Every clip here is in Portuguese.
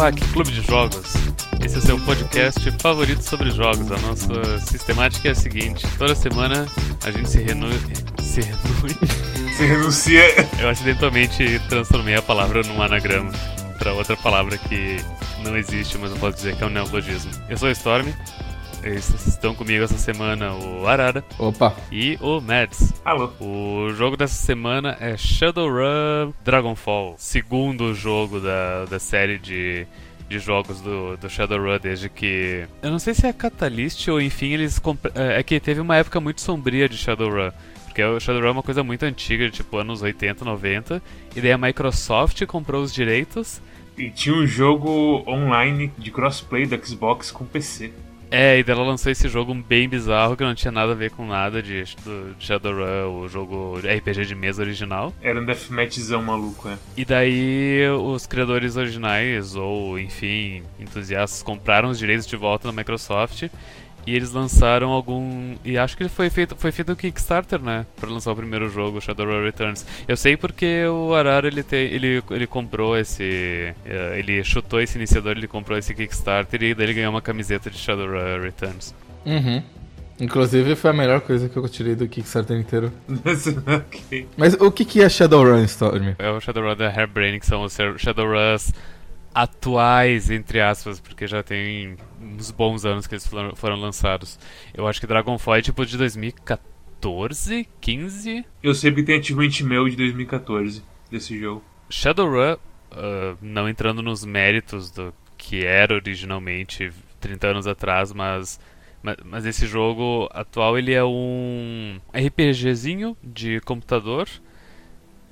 Quack Clube de Jogos. Esse é o seu podcast favorito sobre jogos. A nossa sistemática é a seguinte: toda semana a gente se renui. Se renui. Se renuncia. Eu acidentalmente transformei a palavra num anagrama para outra palavra que não existe, mas eu posso dizer que é um neologismo. Eu sou o Storm. Estão comigo essa semana o Arara Opa, e o Mads. Alô. O jogo dessa semana é Shadowrun Dragonfall, segundo jogo da, da série de, de jogos do, do Shadowrun desde que. Eu não sei se é Catalyst ou enfim, eles. compra- É é que teve uma época muito sombria de Shadowrun. Porque o Shadowrun é uma coisa muito antiga, tipo anos 80, 90. E daí a Microsoft comprou os direitos. E tinha um jogo online de crossplay do Xbox com PC. É, e daí ela lançou esse jogo bem bizarro que não tinha nada a ver com nada de, do Shadowrun, o jogo RPG de mesa original. Era um deathmatchzão maluco, é. E daí os criadores originais, ou enfim, entusiastas, compraram os direitos de volta na Microsoft e eles lançaram algum. E acho que ele foi feito, foi feito um Kickstarter, né? Pra lançar o primeiro jogo, Shadowrun Returns. Eu sei porque o Arara ele, tem, ele, ele comprou esse. eh, Ele chutou esse iniciador, ele comprou esse Kickstarter e daí ele ganhou uma camiseta de Shadowrun Returns. Uhum. Inclusive foi a melhor coisa que eu tirei do Kickstarter inteiro. ok. Mas o que, que é Shadowrun, Storm? É o Shadowrun da Hairbrain, que são os Shadowruns atuais, entre aspas, porque já tem uns bons anos que eles foram, foram lançados. Eu acho que Dragonfall é tipo de 2014, 15. Eu sei que tem achievement meu de 2014 desse jogo. Shadowrun, ah, não entrando nos méritos do que era originalmente 30 anos atrás, mas, mas, mas esse jogo atual ele é um RPGzinho de computador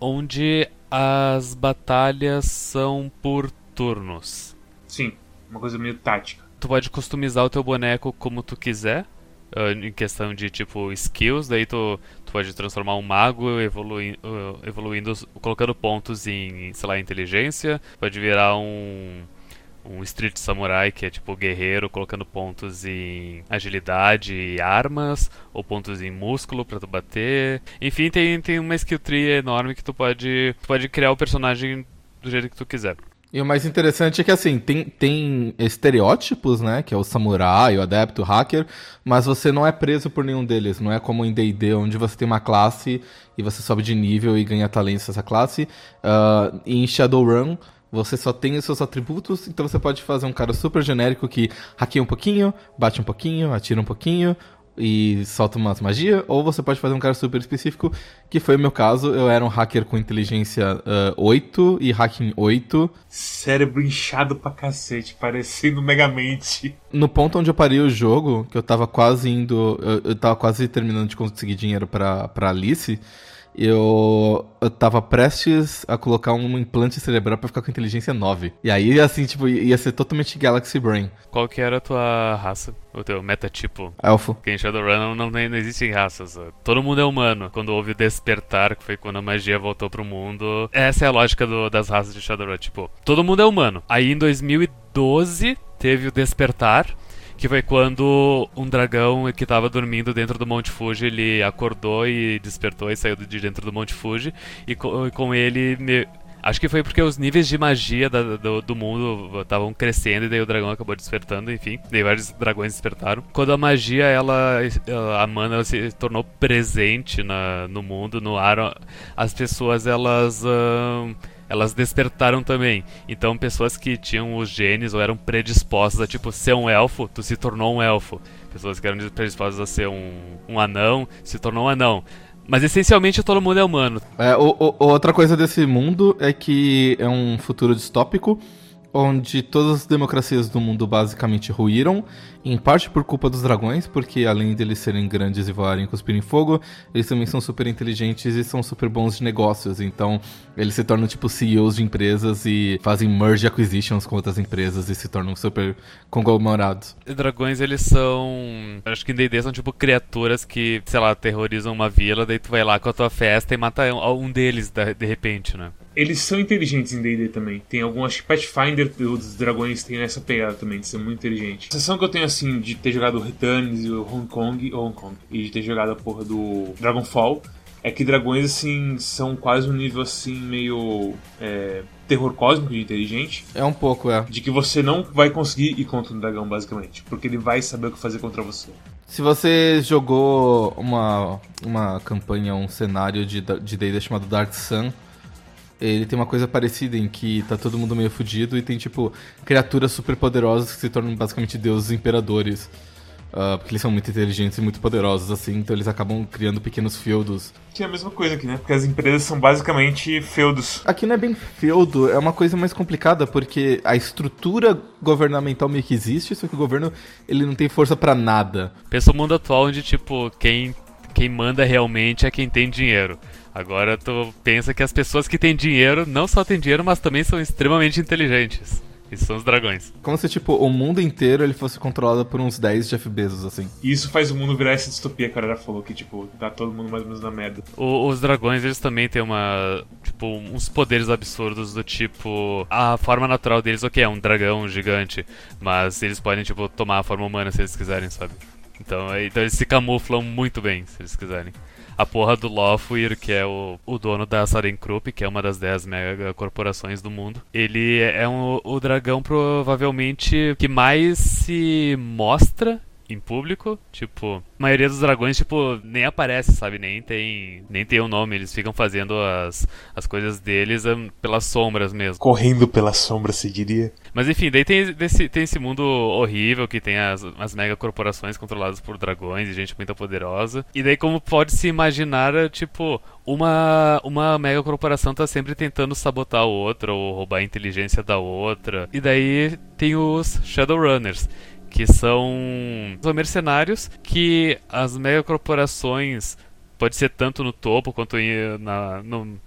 onde as batalhas são por turnos. Sim, uma coisa meio tática. Tu pode customizar o teu boneco como tu quiser, ah, em questão de tipo skills, daí tu, tu pode transformar um mago evolui, ah, evoluindo, colocando pontos em, sei lá, inteligência, pode virar um um street samurai que é tipo guerreiro, colocando pontos em agilidade e armas, ou pontos em músculo pra tu bater. Enfim, tem, tem uma skill tree enorme que tu pode, tu pode criar o personagem do jeito que tu quiser. E o mais interessante é que, assim, tem, tem estereótipos, né? Que é o samurai, o adepto, o hacker, mas você não é preso por nenhum deles. Não é como em D&D, onde você tem uma classe e você sobe de nível e ganha talentos nessa classe. Ah, em Shadowrun, você só tem os seus atributos, então você pode fazer um cara super genérico que hackeia um pouquinho, bate um pouquinho, atira um pouquinho e solta umas magia, ou você pode fazer um cara super específico, que foi o meu caso. Eu era um hacker com inteligência ah, 8 e hacking 8. Cérebro inchado pra cacete, parecendo Megamente. No ponto onde eu parei o jogo, que eu tava quase indo. Eu, eu tava quase terminando de conseguir dinheiro pra, pra Alice. Eu, eu tava prestes a colocar um implante cerebral pra ficar com inteligência 9. E aí, assim, tipo, ia ser totalmente Galaxy Brain. Qual que era a tua raça? O teu metatipo? Elfo. Porque em Shadowrun não, não, não existem raças. Todo mundo é humano. Quando houve o despertar, que foi quando a magia voltou pro mundo. Essa é a lógica do- das raças de Shadowrun. Tipo, todo mundo é humano. Aí em 2012 teve o despertar. Que foi quando um dragão que tava dormindo dentro do Monte Fuji, ele acordou e despertou e saiu de dentro do Monte Fuji. E co- e com, ele. me- Acho que foi porque os níveis de magia da- do, do mundo estavam crescendo e daí o dragão acabou despertando, enfim. Daí vários dragões despertaram. Quando a magia, ela, a mana ela se tornou presente na, no mundo, no ar, as pessoas elas ahn, elas despertaram também. Então pessoas que tinham os genes ou eram predispostas a tipo ser um elfo, tu se tornou um elfo. Pessoas que eram predispostas a ser um, um anão, se tornou um anão. Mas essencialmente todo mundo é humano. É, o- o- outra coisa desse mundo é que é um futuro distópico onde todas as democracias do mundo basicamente ruíram, em parte por culpa dos dragões, porque além deles serem grandes e voarem e cuspirem fogo, eles também são super inteligentes e são super bons de negócios, então eles se tornam tipo CEOs de empresas e fazem merge acquisitions com outras empresas e se tornam super conglomerados. Dragões, eles são. Acho que em DD são tipo criaturas que, sei lá, terrorizam uma vila, daí tu vai lá com a tua festa e mata um, deles de repente, né? Eles são inteligentes em D&D também. Tem algum, acho que Pathfinder dos dragões tem essa pegada também, de ser muito inteligente. A sensação que eu tenho, assim, de ter jogado o Returns e o Hong Kong, ou Hong Kong, e de ter jogado a porra do Dragonfall, é que dragões, assim, são quase um nível, assim, meio... É, terror cósmico de inteligente. É um pouco, é. De que você não vai conseguir ir contra um dragão, basicamente. Porque ele vai saber o que fazer contra você. Se você jogou uma, uma campanha, um cenário de D&D chamado Dark Sun, ele tem uma coisa parecida em que tá todo mundo meio fudido e tem, tipo, criaturas super poderosas que se tornam basicamente deuses imperadores. Uh, porque eles são muito inteligentes e muito poderosos, assim, então eles acabam criando pequenos feudos. Que é a mesma coisa aqui, né? Porque as empresas são basicamente feudos. Aqui não é bem feudo, é uma coisa mais complicada, porque a estrutura governamental meio que existe, só que o governo ele não tem força para nada. Pensa o mundo atual onde, tipo, quem, quem manda realmente é quem tem dinheiro. Agora tu pensa que as pessoas que têm dinheiro não só têm dinheiro, mas também são extremamente inteligentes. Isso são os dragões. Como se, tipo, o mundo inteiro ele fosse controlado por uns 10 Jeff Bezos, assim. E isso faz o mundo virar essa distopia que a galera falou, que, tipo, dá todo mundo mais ou menos na merda. O, os dragões, eles também têm uma. Tipo, uns poderes absurdos do tipo. A forma natural deles, ok, é um dragão gigante. Mas eles podem, tipo, tomar a forma humana se eles quiserem, sabe? Então, então eles se camuflam muito bem, se eles quiserem a porra do Lofwyr, que é o, o dono da Sarenkrupp, que é uma das 10 mega corporações do mundo. Ele é um, o dragão provavelmente que mais se mostra em público, tipo, a maioria dos dragões, tipo, nem aparece, sabe? Nem tem nem tem o um nome, eles ficam fazendo as, as coisas deles um, pelas sombras mesmo. Correndo pelas sombras, se diria. Mas enfim, daí tem, desse, tem esse mundo horrível que tem as, as mega corporações controladas por dragões e gente muito poderosa. E daí, como pode se imaginar, tipo, uma, uma mega corporação tá sempre tentando sabotar a outra ou roubar a inteligência da outra. E daí tem os Shadowrunners que são, mercenários que as megacorporações pode ser tanto no topo quanto na, no,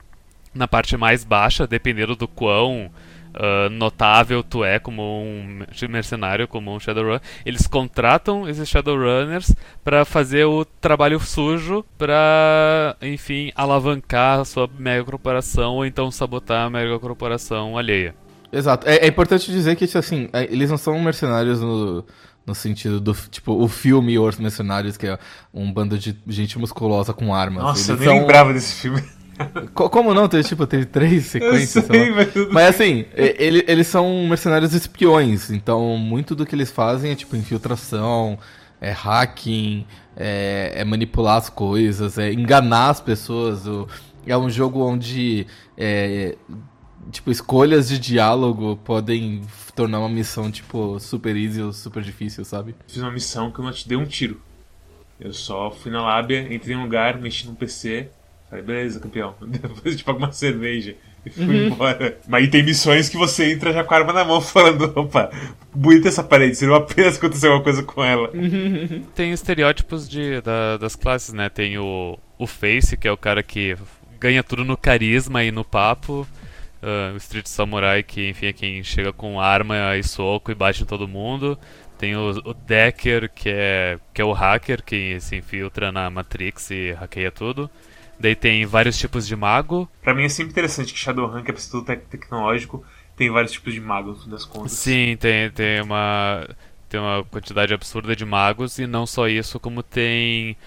na parte mais baixa, dependendo do quão uh, notável tu é como um mercenário, como um Shadowrun. Eles contratam esses Shadowrunners para fazer o trabalho sujo para, enfim, alavancar a sua mega corporação ou então sabotar a mega corporação alheia. Exato. É, é, importante dizer que, assim, é, eles não são mercenários no, no sentido do, tipo, o filme Os Mercenários, que é um bando de gente musculosa com armas. Nossa, eles eu nem são... lembrava desse filme. Como não? Teve, tipo, teve três sequências. Sei, mas, mas assim, ele, eles são mercenários espiões, então muito do que eles fazem é tipo infiltração, é hacking, é, é manipular as coisas, é enganar as pessoas. É um jogo onde é, tipo, escolhas de diálogo podem tornar uma missão, tipo, super easy ou super difícil, sabe? Fiz uma missão que eu não te dei um tiro. Eu só fui na lábia, entrei em um lugar, mexi no PC, falei, beleza, campeão. Depois te pago uma cerveja. E fui uhum. embora. Mas aí tem missões que você entra já com a arma na mão, falando: opa, bonita essa parede, seria uma pena se acontecer alguma coisa com ela. Tem estereótipos de, da, das classes, né? Tem o, o Face, que é o cara que ganha tudo no carisma e no papo uh, o Street Samurai, que enfim é quem chega com arma e soco e bate em todo mundo. Tem o, o Decker, que é, que é o hacker, que se infiltra na Matrix e hackeia tudo. Daí tem vários tipos de mago. Pra mim é sempre interessante que Shadowrun, que é tudo tec tecnológico, tem vários tipos de magos, no fim das contas. Sim, tem, tem uma tem uma quantidade absurda de magos e não só isso, como tem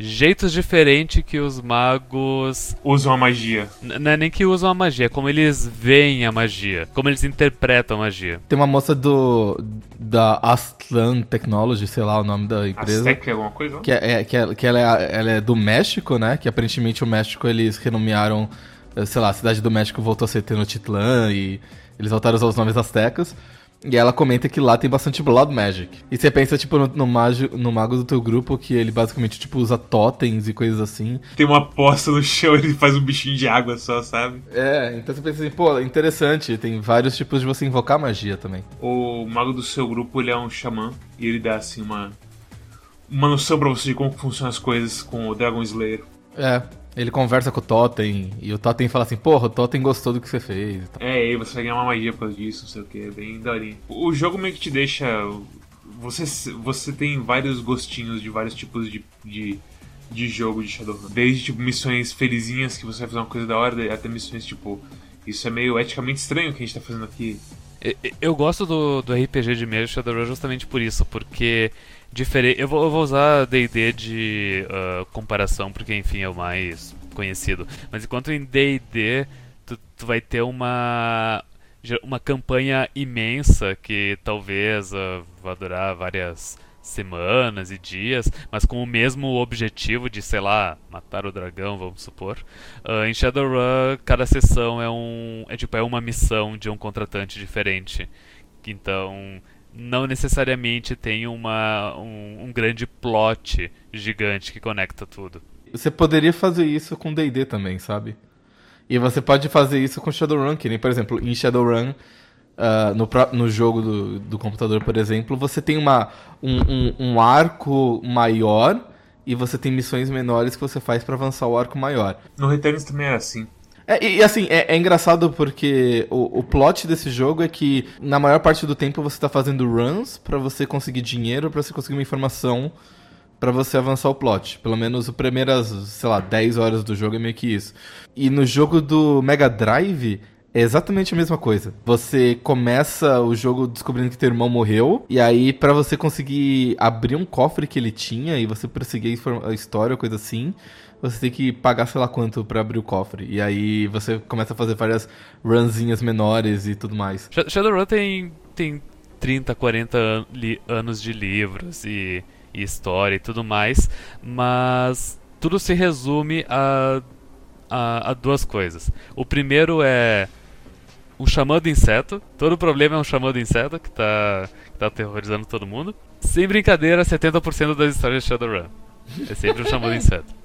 jeitos diferentes que os magos usam a magia. N não é nem que usam a magia, é como eles veem a magia, como eles interpretam a magia. Tem uma moça do da Aztlan Technology, sei lá o nome da empresa. Aztec, alguma coisa? Que é, é que, é, que ela, é, ela é do México, né? Que aparentemente o México eles renomearam, eh, sei lá, a cidade do México voltou a ser Tenochtitlan e eles voltaram a usar os nomes astecas. E ela comenta que lá tem bastante Blood Magic. E você pensa, tipo, no, no, mago, no mago do teu grupo, que ele basicamente, tipo, usa totens e coisas assim. Tem uma poça no chão e ele faz um bichinho de água só, sabe? É, então você pensa assim, pô, interessante. Tem vários tipos de você invocar magia também. O mago do seu grupo, ele é um xamã. E ele dá, assim, uma... Uma noção pra você de como funcionam as coisas com o Dragon Slayer. É, ele conversa com o Totem e o Totem fala assim: Porra, o Totem gostou do que você fez. É, e você vai ganhar uma magia por causa disso, não sei o que, é bem daorinha. O jogo meio que te deixa. Você, você tem vários gostinhos de vários tipos de, de, de jogo de Shadowrun. Desde tipo missões felizinhas que você vai fazer uma coisa da hora, até missões tipo. Isso é meio eticamente estranho que a gente tá fazendo aqui. Eu gosto do, do RPG de mesa Shadowrun justamente por isso, porque diferente. Eu vou, eu vou usar D&D de uh, comparação porque enfim é o mais conhecido. Mas enquanto em D&D tu, tu vai ter uma uma campanha imensa que talvez uh, vá durar várias semanas e dias, mas com o mesmo objetivo de, sei lá, matar o dragão, vamos supor. Uh, em Shadowrun, cada sessão é um é tipo é uma missão de um contratante diferente. Então, não necessariamente tem uma um, um grande plot gigante que conecta tudo. Você poderia fazer isso com D&D também, sabe? E você pode fazer isso com Shadowrun, que nem, por exemplo, em Shadowrun, uh, no, no jogo do, do computador, por exemplo, você tem uma, um, um, um arco maior e você tem missões menores que você faz para avançar o arco maior. No Returns também é assim. É, e, assim, é, é, engraçado porque o, o plot desse jogo é que na maior parte do tempo você tá fazendo runs para você conseguir dinheiro, para você conseguir uma informação para você avançar o plot. Pelo menos as primeiras, sei lá, 10 horas do jogo é meio que isso. E no jogo do Mega Drive, é exatamente a mesma coisa. Você começa o jogo descobrindo que teu irmão morreu, e aí para você conseguir abrir um cofre que ele tinha e você prosseguir a história, coisa assim, você tem que pagar sei lá quanto para abrir o cofre. E aí você começa a fazer várias runzinhas menores e tudo mais. Shadowrun tem, tem 30, 40 an anos de livros e e história e tudo mais, mas tudo se resume a, a, a duas coisas. O primeiro é um chamado inseto. Todo problema é um chamado inseto que está que tá aterrorizando todo mundo. Sem brincadeira, 70% das histórias de Shadowrun. É sempre um chamado inseto.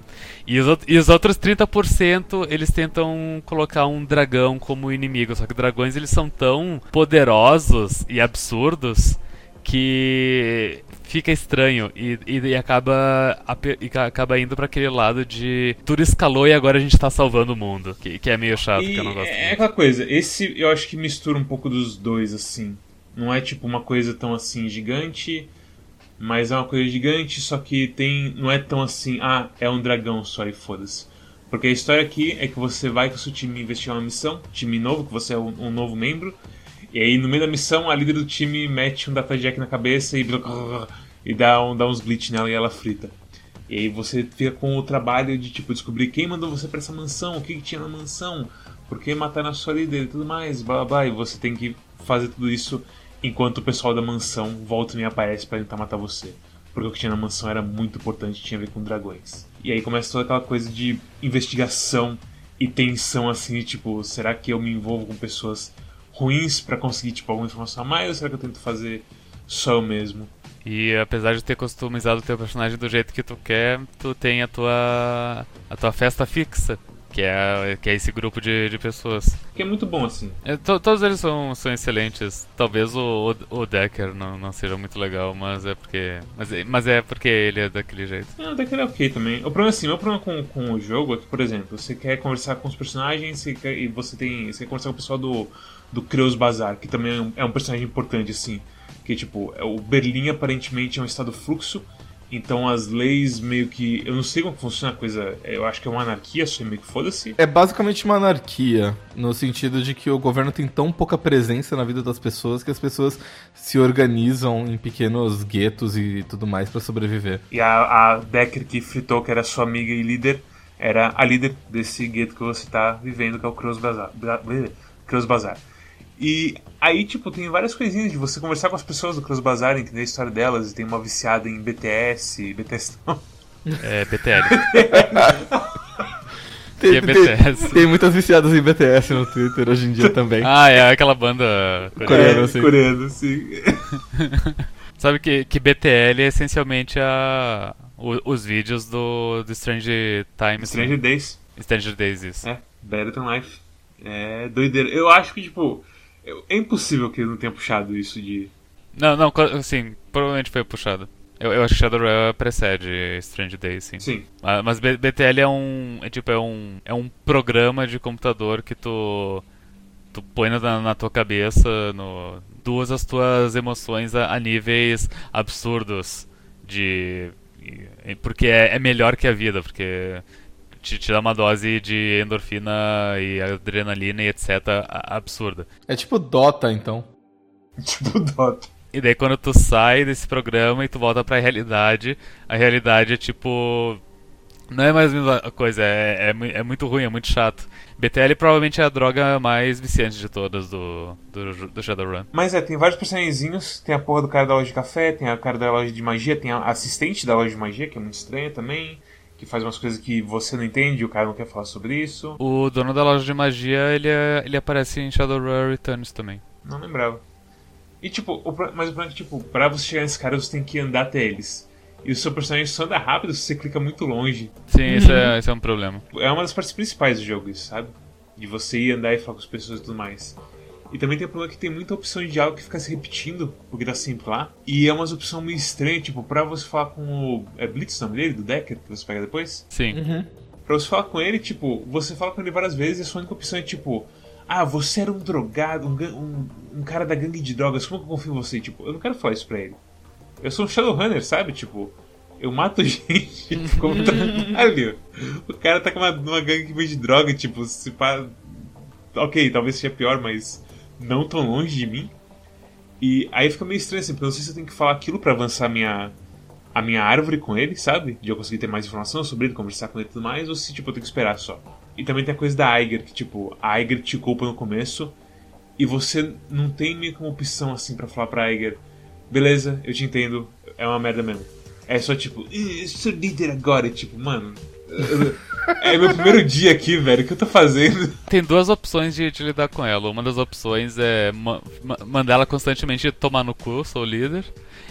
E os, e os outros 30% eles tentam colocar um dragão como inimigo. Só que dragões eles são tão poderosos e absurdos que fica estranho e, e, e acaba, e acaba indo para aquele lado de tudo escalou e agora a gente tá salvando o mundo, que, que é meio chato, e que eu não gosto. É muito. aquela coisa, esse eu acho que mistura um pouco dos dois, assim. Não é tipo uma coisa tão assim gigante, mas é uma coisa gigante, só que tem. Não é tão assim, ah, é um dragão só e foda-se. Porque a história aqui é que você vai com o seu time investigar uma missão, time novo, que você é um, um novo membro, e aí, no meio da missão, a líder do time mete um data jack na cabeça e, e dá, um, dá uns glitch nela e ela frita. E aí você fica com o trabalho de tipo descobrir quem mandou você para essa mansão, o que, que, tinha na mansão, por que mataram a sua líder e tudo mais, blá blá blá. E você tem que fazer tudo isso enquanto o pessoal da mansão volta e aparece para tentar matar você. Porque o que tinha na mansão era muito importante, tinha a ver com dragões. E aí começa toda aquela coisa de investigação e tensão assim, tipo, será que eu me envolvo com pessoas ruins para conseguir tipo alguma informação a mais ou será que eu tento fazer só eu mesmo? E apesar de ter customizado o teu personagem do jeito que tu quer, tu tem a tua a tua festa fixa, que é, que é esse grupo de, de pessoas. Que é muito bom, assim. É, to, todos eles são, são excelentes. Talvez o, o, o, Decker não, não seja muito legal, mas é porque. Mas, é, mas é porque ele é daquele jeito. Não, o Decker é ok também. O problema assim, meu problema com, com o jogo é que, por exemplo, você quer conversar com os personagens você quer, e você tem. Você quer conversar com o pessoal do do Creus Bazar, que também é um, é um personagem importante, assim. Que, tipo, é, o Berlim aparentemente é um estado fluxo, então as leis meio que. Eu não sei como funciona a coisa. Eu acho que é uma anarquia, só meio que foda-se. É basicamente uma anarquia, no sentido de que o governo tem tão pouca presença na vida das pessoas que as pessoas se organizam em pequenos guetos e tudo mais para sobreviver. E a, a Decker que fritou, que era sua amiga e líder, era a líder desse gueto que você tá vivendo, que é o Creus Bazar. Creus Bazar. E aí, tipo, tem várias coisinhas de você conversar com as pessoas do Cross Bazar, entender a história delas. E tem uma viciada em BTS, BTS não. É, BTL. tem, é BTS. Tem, tem, muitas viciadas em BTS no Twitter hoje em dia também. Ah, é aquela banda coreana, é, sim. Coreano, sim. Sabe que, que BTL é essencialmente a, o, os vídeos do, do Strange Times. Stranger né? Days. Stranger Days, isso. É, Better Than Life. É doideira. Eu acho que, tipo, é impossível que ele não tenha puxado isso de. Não, não, assim, provavelmente foi puxado. Eu, eu acho que Shadowrun precede Strange Days, sim. Sim. Mas BTL é um. É tipo, é um. É um programa de computador que tu. Tu põe na, na tua cabeça, no, duas as tuas emoções a, a níveis absurdos. De. Porque é, é melhor que a vida, porque te, te dá uma dose de endorfina e adrenalina e etc. absurda. É tipo Dota, então. tipo Dota. E daí quando tu sai desse programa e tu volta pra realidade, a realidade é tipo. Não é mais a mesma coisa, é, é, é, muito ruim, é muito chato. BTL provavelmente é a droga mais viciante de todas do, do, do Shadowrun. Mas é, tem vários personagens, tem a porra do cara da loja de café, tem a cara da loja de magia, tem a assistente da loja de magia, que é muito estranha também, que faz umas coisas que você não entende e o cara não quer falar sobre isso. O dono da loja de magia, ele, é, ele aparece em Shadowrun Returns também. Não lembrava. E tipo, o, mas o problema é que, tipo, pra você chegar nesses caras, você tem que andar até eles. E o seu personagem só anda rápido se você clica muito longe. Sim, isso, é, isso é um problema. É uma das partes principais do jogo, isso, sabe? De você ir andar e falar com as pessoas e tudo mais. E também tem o problema que tem muita opção de diálogo que fica se repetindo, porque tá sempre lá. E é umas opções meio estranhas, tipo, pra você falar com o. É Blitz o nome dele? Do Decker, que você pega depois? Sim. Uhum. Pra você falar com ele, tipo, você fala com ele várias vezes e a sua única opção é tipo. Ah, você era um drogado, um, um, um cara da gangue de drogas, como que eu confio em você? Tipo, eu não quero falar isso pra ele. Eu sou um Shadowrunner, sabe? Tipo, eu mato gente como trabalho. O cara tá com uma, uma gangue que vende droga, tipo, se pá. Ok, talvez seja pior, mas não tão longe de mim. E aí fica meio estranho assim, porque eu não sei se eu tenho que falar aquilo para avançar a minha, a minha árvore com ele, sabe? De eu conseguir ter mais informação sobre ele, conversar com ele e tudo mais, ou se tipo, eu tenho que esperar só. E também tem a coisa da Aiger, que tipo, a Aiger te culpa no começo e você não tem meio como opção assim para falar pra Aiger, beleza, eu te entendo, é uma merda mesmo. É só tipo, eu sou líder agora. Tipo, mano. É meu primeiro dia aqui, velho. O que eu tô fazendo? Tem duas opções de, de lidar com ela. Uma das opções é ma mandar ela constantemente tomar no cu, sou líder.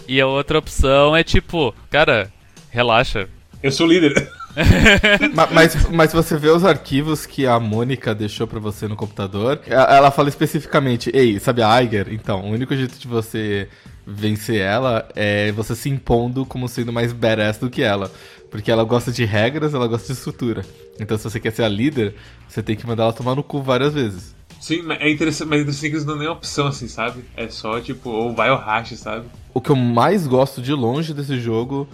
E a outra opção é tipo, cara, relaxa. Eu sou líder. mas, mas você vê os arquivos que a Mônica deixou para você no computador, ela fala especificamente, ei, sabe a Aiger? Então, o único jeito de você vencer ela é você se impondo como sendo mais badass do que ela. Porque ela gosta de regras, ela gosta de estrutura. Então, se você quer ser a líder, você tem que mandar ela tomar no cu várias vezes. Sim, é interessante, mas é interessante que eles não dão nem opção, assim, sabe? É só, tipo, ou vai ou racha, sabe? O que eu mais gosto de longe desse jogo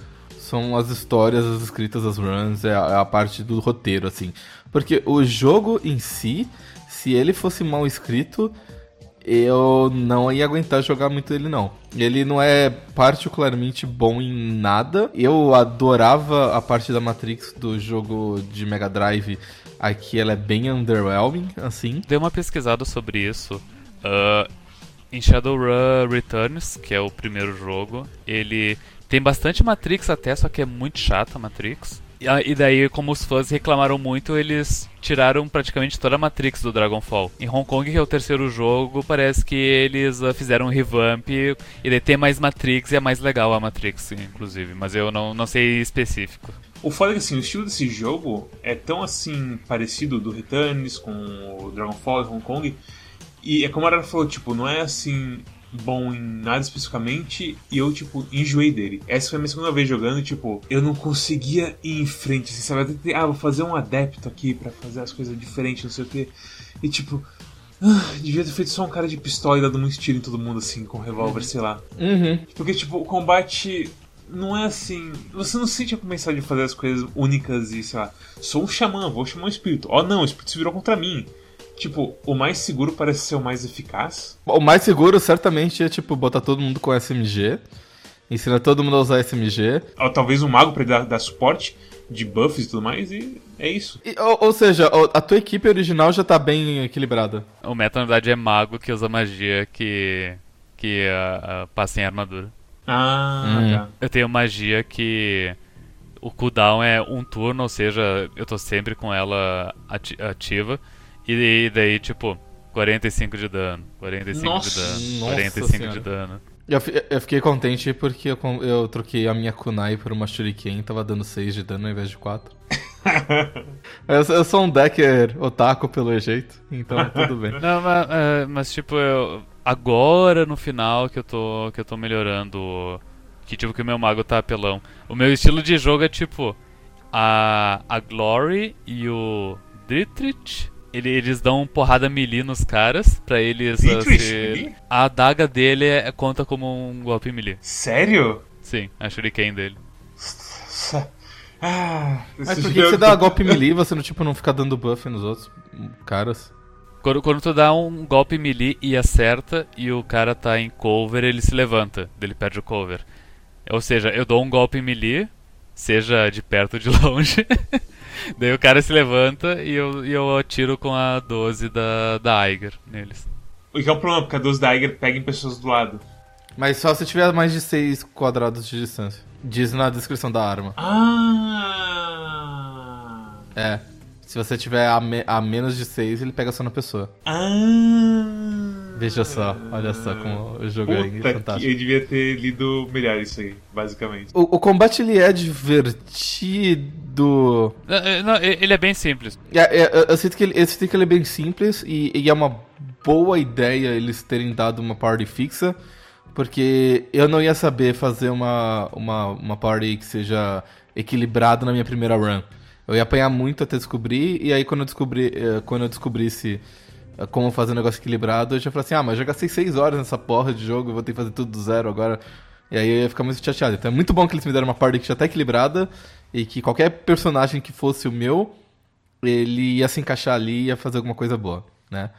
são as histórias, as escritas, as runs, é a, é a parte do roteiro, assim. Porque o jogo em si, se ele fosse mal escrito, eu não ia aguentar jogar muito ele não. Ele não é particularmente bom em nada. Eu adorava a parte da Matrix do jogo de Mega Drive. Aqui ela é bem underwhelming, assim. Dei uma pesquisada sobre isso. Uh, em Shadowrun Returns, que é o primeiro jogo, ele tem bastante Matrix até, só que é muito chata a Matrix. E daí, como os fãs reclamaram muito, eles tiraram praticamente toda a Matrix do Dragonfall. Em Hong Kong, que é o terceiro jogo, parece que eles uh, fizeram um revamp e daí tem mais Matrix e é mais legal a Matrix, inclusive. Mas eu não, não sei específico. O foda é que assim, o estilo desse jogo é tão assim parecido do Returns com o Dragonfall e Hong Kong. E é como a Ara falou, tipo, não é assim bom em nada especificamente e eu, tipo, enjoei dele. Essa foi a minha segunda vez jogando e, tipo, eu não conseguia ir em frente, assim, sabe? Ah, vou fazer um adepto aqui para fazer as coisas diferentes, não sei o que. E, tipo, ah, devia ter feito só um cara de pistola e dado um tiro em todo mundo, assim, com um revólver, uhum. sei lá. Uhum. Porque, tipo, o combate não é assim. Você não sente a começar de fazer as coisas únicas e, sei lá, sou um xamã, vou chamar um espírito. Oh não, o espírito se virou contra mim. Tipo, o mais seguro parece ser o mais eficaz. O mais seguro certamente é, tipo, botar todo mundo com SMG. Ensina todo mundo a usar SMG. Ou talvez um mago pra dar, dar suporte de buffs e tudo mais, e é isso. E, ou, ou, seja, a tua equipe original já tá bem equilibrada. O meta, na verdade, é mago que usa magia que, que uh, uh, passa em armadura. Ah, hum. tá. Eu tenho magia que o cooldown é um turno, ou seja, eu tô sempre com ela ati ativa. E daí, tipo, 45 de dano, 45 Nossa, de dano, Nossa 45 senhora. de dano. Eu, eu, fiquei contente porque eu, eu troquei a minha kunai por uma shuriken, tava dando 6 de dano ao invés de 4. eu, eu, sou um decker otaku pelo jeito, então tudo bem. Não, mas, é, mas tipo, eu, agora no final que eu tô, que eu tô melhorando, que tipo que o meu mago tá apelão. O meu estilo de jogo é tipo, a, a Glory e o Dietrich ele, eles dão porrada melee nos caras pra eles. Ser... A adaga dele é, conta como um golpe melee. Sério? Sim, a shuriken dele. Ah, Mas por que, você dá golpe melee e você não, tipo, não fica dando buff nos outros caras? Quando, quando tu dá um golpe melee e acerta e o cara tá em cover, ele se levanta, ele perde o cover. Ou seja, eu dou um golpe melee seja de perto ou de longe. Daí o cara se levanta e eu, e eu atiro com a 12 da, da Aiger neles. O que é o problema, porque a 12 da Aiger pega em pessoas do lado. Mas só se tiver mais de 6 quadrados de distância. Diz na descrição da arma. Ah! É. Se você tiver a, me a menos de 6, ele pega só na pessoa. Ah! Veja só, olha só como o jogo é Puta fantástico. eu devia ter lido melhor isso aí, basicamente. O, o combate ele é divertido. Não, é- não, e- ele é bem simples. É, é, eu- eu sinto que ele, eu sinto que ele é bem simples e, e é uma boa ideia eles terem dado uma party fixa, porque eu não ia saber fazer uma, uma, uma party que seja equilibrada na minha primeira run. Eu ia apanhar muito até descobrir, e aí quando eu, descobri, eh, quando eu descobrisse como fazer um negócio equilibrado, eu já falei assim, ah, mas já gastei 6 horas nessa porra de jogo, vou ter que fazer tudo do zero agora. E aí eu ia ficar muito chateado. Então é muito bom que eles me deram uma party que já tá equilibrada, e que qualquer personagem que fosse o meu, ele ia se encaixar ali e ia fazer alguma coisa boa, né?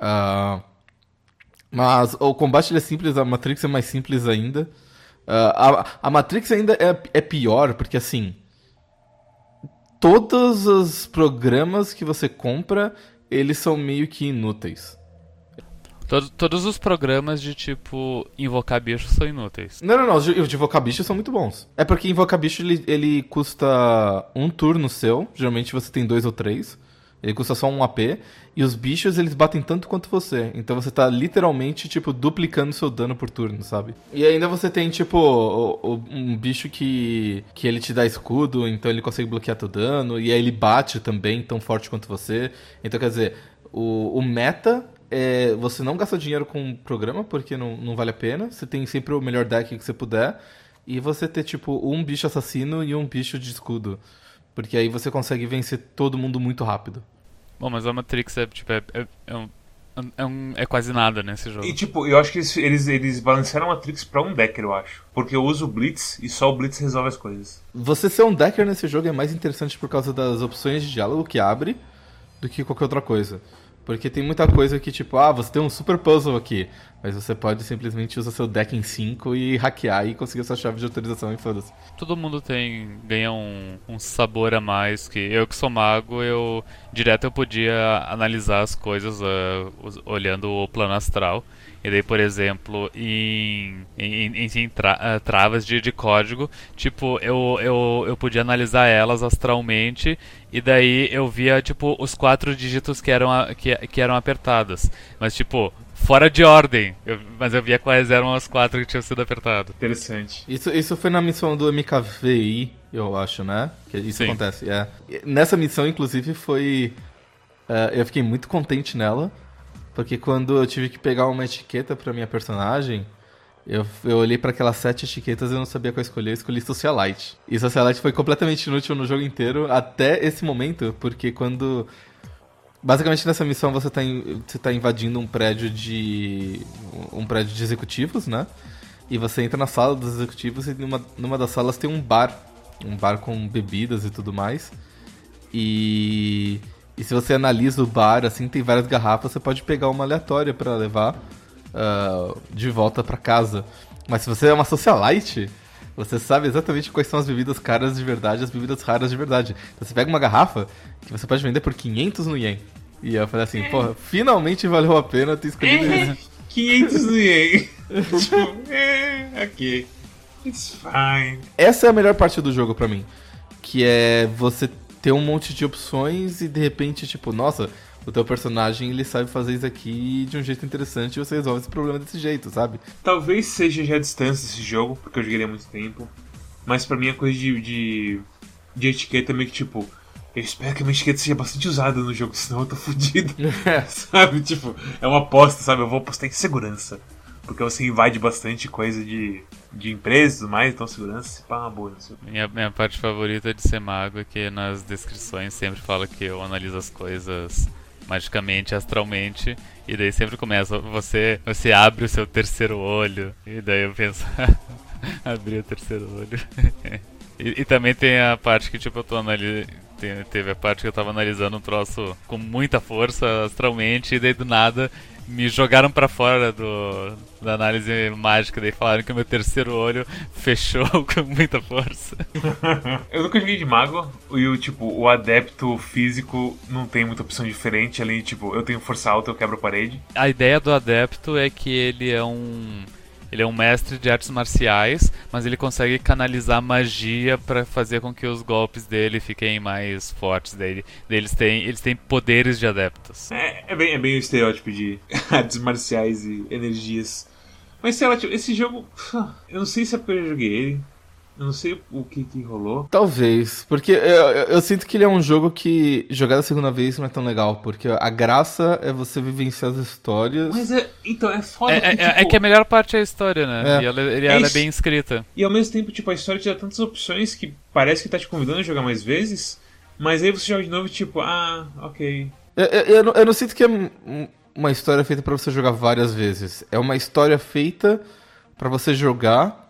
Ah, mas o combate é simples, a Matrix é mais simples ainda. Ah, a, a Matrix ainda é, é pior, porque assim. Todos os programas que você compra, eles são meio que inúteis. Todo- todos os programas de tipo invocar bichos são inúteis. Não, não, não. Os de os de invocar bicho são muito bons. É porque invocar bicho ele, ele custa um turno seu. Geralmente você tem dois ou três. Ele custa só um AP. E os bichos eles batem tanto quanto você. Então você tá literalmente, tipo, duplicando seu dano por turno, sabe? E ainda você tem, tipo, o- o- um bicho que, que ele te dá escudo. Então ele consegue bloquear teu dano. E aí ele bate também tão forte quanto você. Então quer dizer, o, o meta é você não gasta dinheiro com o programa, porque não, não vale a pena. Você tem sempre o melhor deck que você puder. E você ter, tipo, um bicho assassino e um bicho de escudo. Porque aí você consegue vencer todo mundo muito rápido. Bom, mas a Matrix é tipo. É, é, é um, é, um- é quase nada nesse jogo. E tipo, eu acho que eles, eles, eles balancearam a Matrix pra um decker, eu acho. Porque eu uso o Blitz e só o Blitz resolve as coisas. Você ser um decker nesse jogo é mais interessante por causa das opções de diálogo que abre do que qualquer outra coisa. Porque tem muita coisa que, tipo, ah, você tem um super puzzle aqui. Mas você pode simplesmente usar seu deck em 5 e hackear e conseguir sua chave de autorização e foda-se. Todo mundo tem ganha um, um sabor a mais que eu que sou mago, eu direto eu podia analisar as coisas us- olhando o plano astral. E daí, por exemplo, em, em, em, em tra- ah, travas de, de código, tipo, eu, eu, eu podia analisar elas astralmente e daí eu via, tipo, os quatro dígitos que eram, a- que, que eram apertadas. Mas, tipo, fora de ordem. Eu- mas eu via quais eram as quatro que tinham sido apertadas. Interessante. Isso, isso foi na missão do MKVI, eu acho, né? Que isso Sim. acontece. É. Nessa missão, inclusive, foi. é, eu fiquei muito contente nela. Porque quando eu tive que pegar uma etiqueta pra minha personagem, eu, eu olhei pra aquelas sete etiquetas e eu não sabia qual escolher, eu escolhi Socialite. E Socialite foi completamente inútil no jogo inteiro até esse momento, porque quando. Basicamente nessa missão você tá, in- você tá invadindo um prédio de. um prédio de executivos, né? E você entra na sala dos executivos e numa, numa das salas tem um bar. Um bar com bebidas e tudo mais. E. E se você analisa o bar, assim, tem várias garrafas, você pode pegar uma aleatória pra levar ah, de volta pra casa. Mas se você é uma socialite, você sabe exatamente quais são as bebidas caras de verdade e as bebidas raras de verdade. Então você pega uma garrafa que você pode vender por 500 no ien. E eu falei assim, porra, finalmente valeu a pena ter escolhido isso. 500 no ien. tipo, é, ok. It's fine. Essa é a melhor parte do jogo pra mim. Que é você ter um monte de opções e de repente, tipo, nossa, o teu personagem ele sabe fazer isso aqui de um jeito interessante e você resolve esse problema desse jeito, sabe? Talvez seja já a distância desse jogo, porque eu joguei há muito tempo. Mas pra mim a coisa de, de, de etiqueta é meio que tipo. Eu espero que a minha etiqueta seja bastante usada no jogo, senão eu tô fudido. sabe? Tipo, é uma aposta, sabe? Eu vou apostar em segurança. Porque você invade bastante coisa de, de empresas mais, então segurança se pá uma boa. Minha, minha parte favorita de ser mago é que nas descrições sempre fala que eu analiso as coisas magicamente, astralmente, e daí sempre começa, você, você abre o seu terceiro olho, e daí eu penso, abrir o terceiro olho. e, e também tem a parte que tipo eu tô analisando. Teve a parte que eu tava analisando um troço com muita força astralmente, e daí do nada me jogaram para fora do, da análise mágica, daí falaram que o meu terceiro olho fechou com muita força. eu nunca joguei de mago, e o tipo, o adepto físico não tem muita opção diferente, além de tipo, eu tenho força alta, eu quebro a parede. A ideia do adepto é que ele é um ele é um mestre de artes marciais, mas ele consegue canalizar magia para fazer com que os golpes dele fiquem mais fortes. Daí, eles, têm, eles têm poderes de adeptos. É, é, bem, é bem o estereótipo de artes marciais e energias. Mas sei lá, tipo, esse jogo. Eu não sei se é porque eu joguei ele. Eu não sei o que, que rolou. Talvez, porque eu, eu, eu, sinto que ele é um jogo que jogar da segunda vez não é tão legal, porque a graça é você vivenciar as histórias. Mas é. Então, é foda. É, que, é, tipo, é que a melhor parte é a história, né? É. E ela, e ela é, bem escrita. E ao mesmo tempo, tipo, a história te dá tantas opções que parece que tá te convidando a jogar mais vezes, mas aí você joga de novo e tipo, ah, ok. Eu, eu, não, eu não sinto que é uma história feita para você jogar várias vezes. É uma história feita para você jogar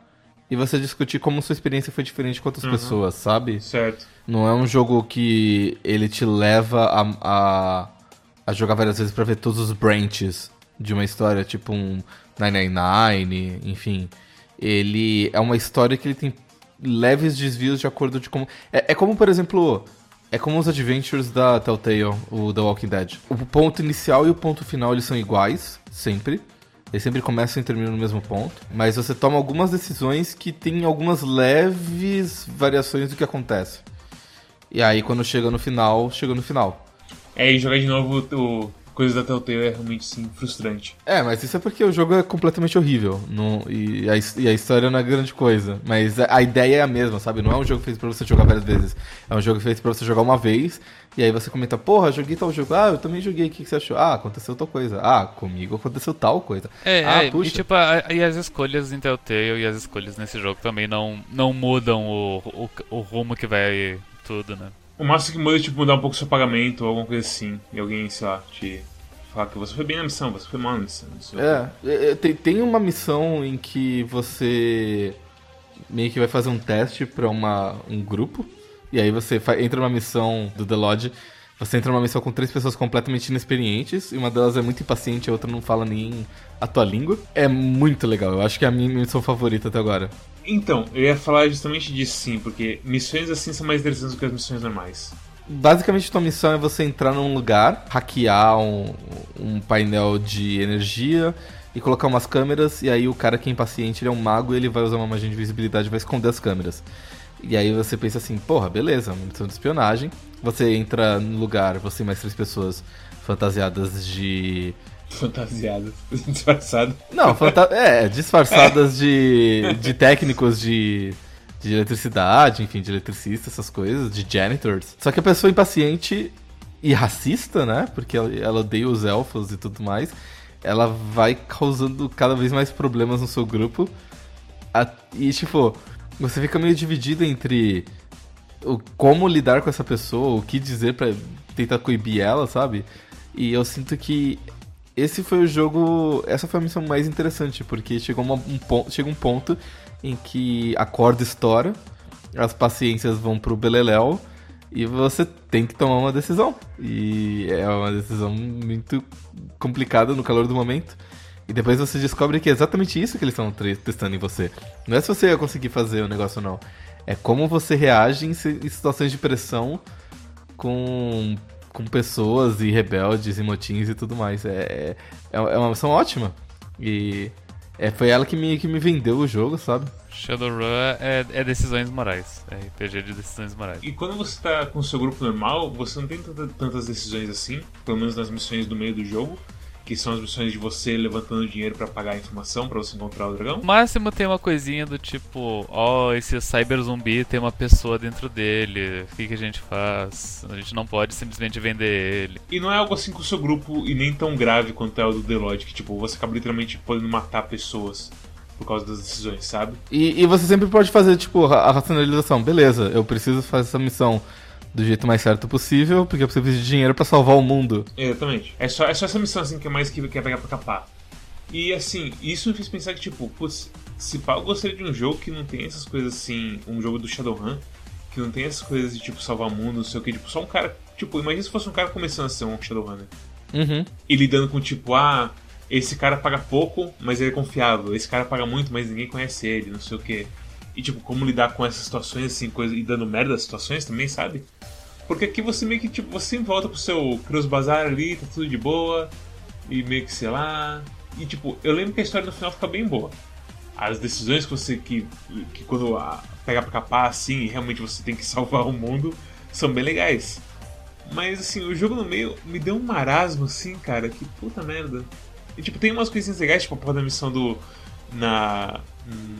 e você discutir como sua experiência foi diferente com outras Uhum. pessoas, sabe? Certo. Não é um jogo que ele te leva a, a, a jogar várias vezes pra ver todos os branches de uma história, tipo um 999, enfim. Ele é uma história que ele tem leves desvios de acordo de como... É, é como, por exemplo... É como os adventures da Telltale, o The Walking Dead. O ponto inicial e o ponto final eles são iguais, sempre. Eles sempre começam e terminam no mesmo ponto. Mas você toma algumas decisões que tem algumas leves variações do que acontece. E aí quando chega no final, chega no final. É, e jogar de novo o coisas da Telltale é realmente sim frustrante. É, mas isso é porque o jogo é completamente horrível. Não, e, a, e a história não é grande coisa. Mas a, a, ideia é a mesma, sabe? Não é um jogo feito pra você jogar várias vezes. É um jogo feito pra você jogar uma vez. E aí você comenta, porra, joguei tal jogo. Ah, eu também joguei, o que, que você achou? Ah, aconteceu tal coisa. Ah, comigo aconteceu tal coisa. É, ah, é puxa. e tipo, a, e as escolhas em Telltale e as escolhas nesse jogo também não, não mudam o, o, o rumo que vai tudo, né? O máximo que muda é tipo mudar um pouco seu pagamento ou alguma coisa assim. E alguém, sei lá, te falar que você foi bem na missão, você foi mal na missão. É, é, tem, tem uma missão em que você meio que vai fazer um teste pra uma, um grupo. E aí você entra numa missão do The Lodge. Você entra numa missão com três pessoas completamente inexperientes. E uma delas é muito impaciente, a outra não fala nem a tua língua. É muito legal. Eu acho que é a minha missão favorita até agora. Então, eu ia falar justamente disso sim, porque missões assim são mais interessantes do que as missões normais. Basicamente, tua missão é você entrar num lugar, hackear um, um painel de energia e colocar umas câmeras. E aí, o cara que é impaciente, ele é um mago ele vai usar uma magia de visibilidade e vai esconder as câmeras. E aí você pensa assim, porra, beleza, uma missão de espionagem. Você entra no lugar, você e mais três pessoas fantasiadas de. Fantasiadas, disfarçado. Não, fanta é, disfarçadas de, de técnicos de, de eletricidade, enfim, de eletricistas, essas coisas, de janitors. Só que a pessoa impaciente e racista, né? Porque ela, ela odeia os elfos e tudo mais. Ela vai causando cada vez mais problemas no seu grupo. E, tipo, você fica meio dividido entre o, como lidar com essa pessoa, o que dizer para tentar coibir ela, sabe? E eu sinto que esse foi o jogo. Essa foi a missão mais interessante, porque chegou uma, um, ponto, chega um ponto em que a corda estoura, as paciências vão pro Beleléu e você tem que tomar uma decisão. E é uma decisão muito complicada no calor do momento. E depois você descobre que é exatamente isso que eles estão testando em você. Não é se você ia conseguir fazer o negócio ou não. É como você reage em situações de pressão com, com pessoas e rebeldes e motins e tudo mais. É, é, é uma missão ótima. E é, foi ela que me, que me vendeu o jogo, sabe? Shadowrun é, é decisões morais. É RPG de decisões morais. E quando você tá com o seu grupo normal, você não tem tanta, tantas decisões assim, pelo menos nas missões do meio do jogo que são as missões de você levantando dinheiro para pagar a informação para você encontrar o dragão. Máximo tem uma coisinha do tipo, ó, oh, esse cyber zumbi tem uma pessoa dentro dele, o que, que a gente faz? A gente não pode simplesmente vender ele. E não é algo assim com o seu grupo e nem tão grave quanto é o do Lodge, que tipo, você acaba literalmente podendo matar pessoas por causa das decisões, sabe? E, e você sempre pode fazer, tipo, a racionalização, beleza, eu preciso fazer essa missão do jeito mais certo possível, porque eu preciso de dinheiro para salvar o mundo. Exatamente. É só, é só essa missão assim que é mais que quer pegar pra capar. E assim, isso me fez pensar que, tipo, putz, se pá, eu gostaria de um jogo que não tem essas coisas assim, um jogo do Shadowrun, que não tem essas coisas de tipo salvar o mundo, não sei o que, tipo, só um cara. Tipo, imagina se fosse um cara começando a ser um Shadowrunner. Uhum. E lidando com, tipo, ah, esse cara paga pouco, mas ele é confiável. Esse cara paga muito, mas ninguém conhece ele, não sei o quê. E tipo, como lidar com essas situações, assim, coisa, e dando merda as situações também, sabe? Porque aqui você meio que, tipo, você volta pro seu Cruz Bazar ali, tá tudo de boa, e meio que, sei lá. E tipo, eu lembro que a história no final fica bem boa. As decisões que você, que, que quando a, pega pra capar assim, e realmente você tem que salvar o mundo, são bem legais. Mas assim, o jogo no meio me deu um marasmo assim, cara, que puta merda. E tipo, tem umas coisinhas legais, tipo a porra da missão do. Na,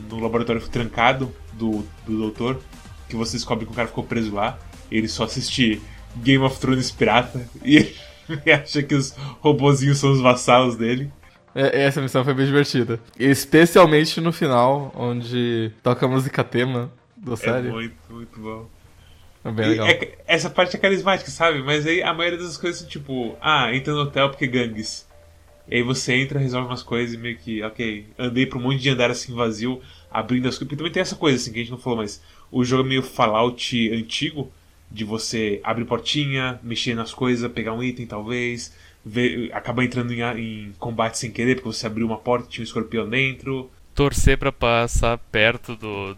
no laboratório trancado do, do doutor, que você descobre que o cara ficou preso lá. Ele só assiste Game of Thrones pirata e acha que os robozinhos são os vassalos dele. É, essa missão foi bem divertida. Especialmente no final, onde toca a música tema do série. É muito, muito bom. É bem legal. É, essa parte é carismática, sabe? Mas aí a maioria das coisas, tipo, ah, entra no hotel porque gangues. E aí você entra, resolve umas coisas e meio que, ok, andei pra um monte de andar assim vazio, abrindo as coisas. Porque também tem essa coisa assim que a gente não falou, mas o jogo é meio Fallout antigo, de você abrir portinha, mexer nas coisas, pegar um item talvez, ver, acabar entrando em, em combate sem querer, porque você abriu uma porta e tinha um escorpião dentro. Torcer pra passar perto do,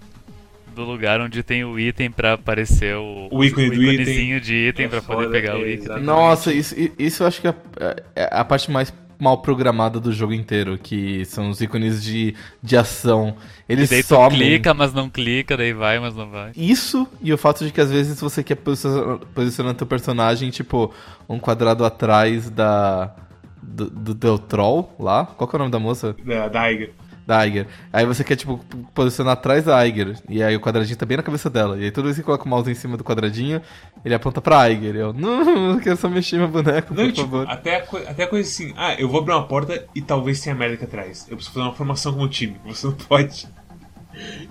do lugar onde tem o item pra aparecer o, O ícone do iconezinho de item É pra foda, poder pegar é, o item. exatamente. Nossa, isso, isso eu acho que é, é a parte mais mal programada do jogo inteiro, que são os ícones de, de ação. E Eles daí somem. clica, mas não clica, daí vai, mas não vai. Isso e o fato de que às vezes você quer posicionar, posicionar teu personagem, tipo, um quadrado atrás da. Do, do teu troll lá. Qual que é o nome da moça? Da, da Aiga. Da Aiger. Aí você quer, tipo, posicionar atrás da Aiger. E aí o quadradinho tá bem na cabeça dela. E aí toda vez que coloca o mouse em cima do quadradinho, ele aponta pra Aiger. Eu, não, eu quero só mexer meu boneco, Não, por tipo, favor. até a, até a coisa assim, ah, eu vou abrir uma porta e talvez tenha merda aqui atrás. Eu preciso fazer uma formação com o time. Você não pode.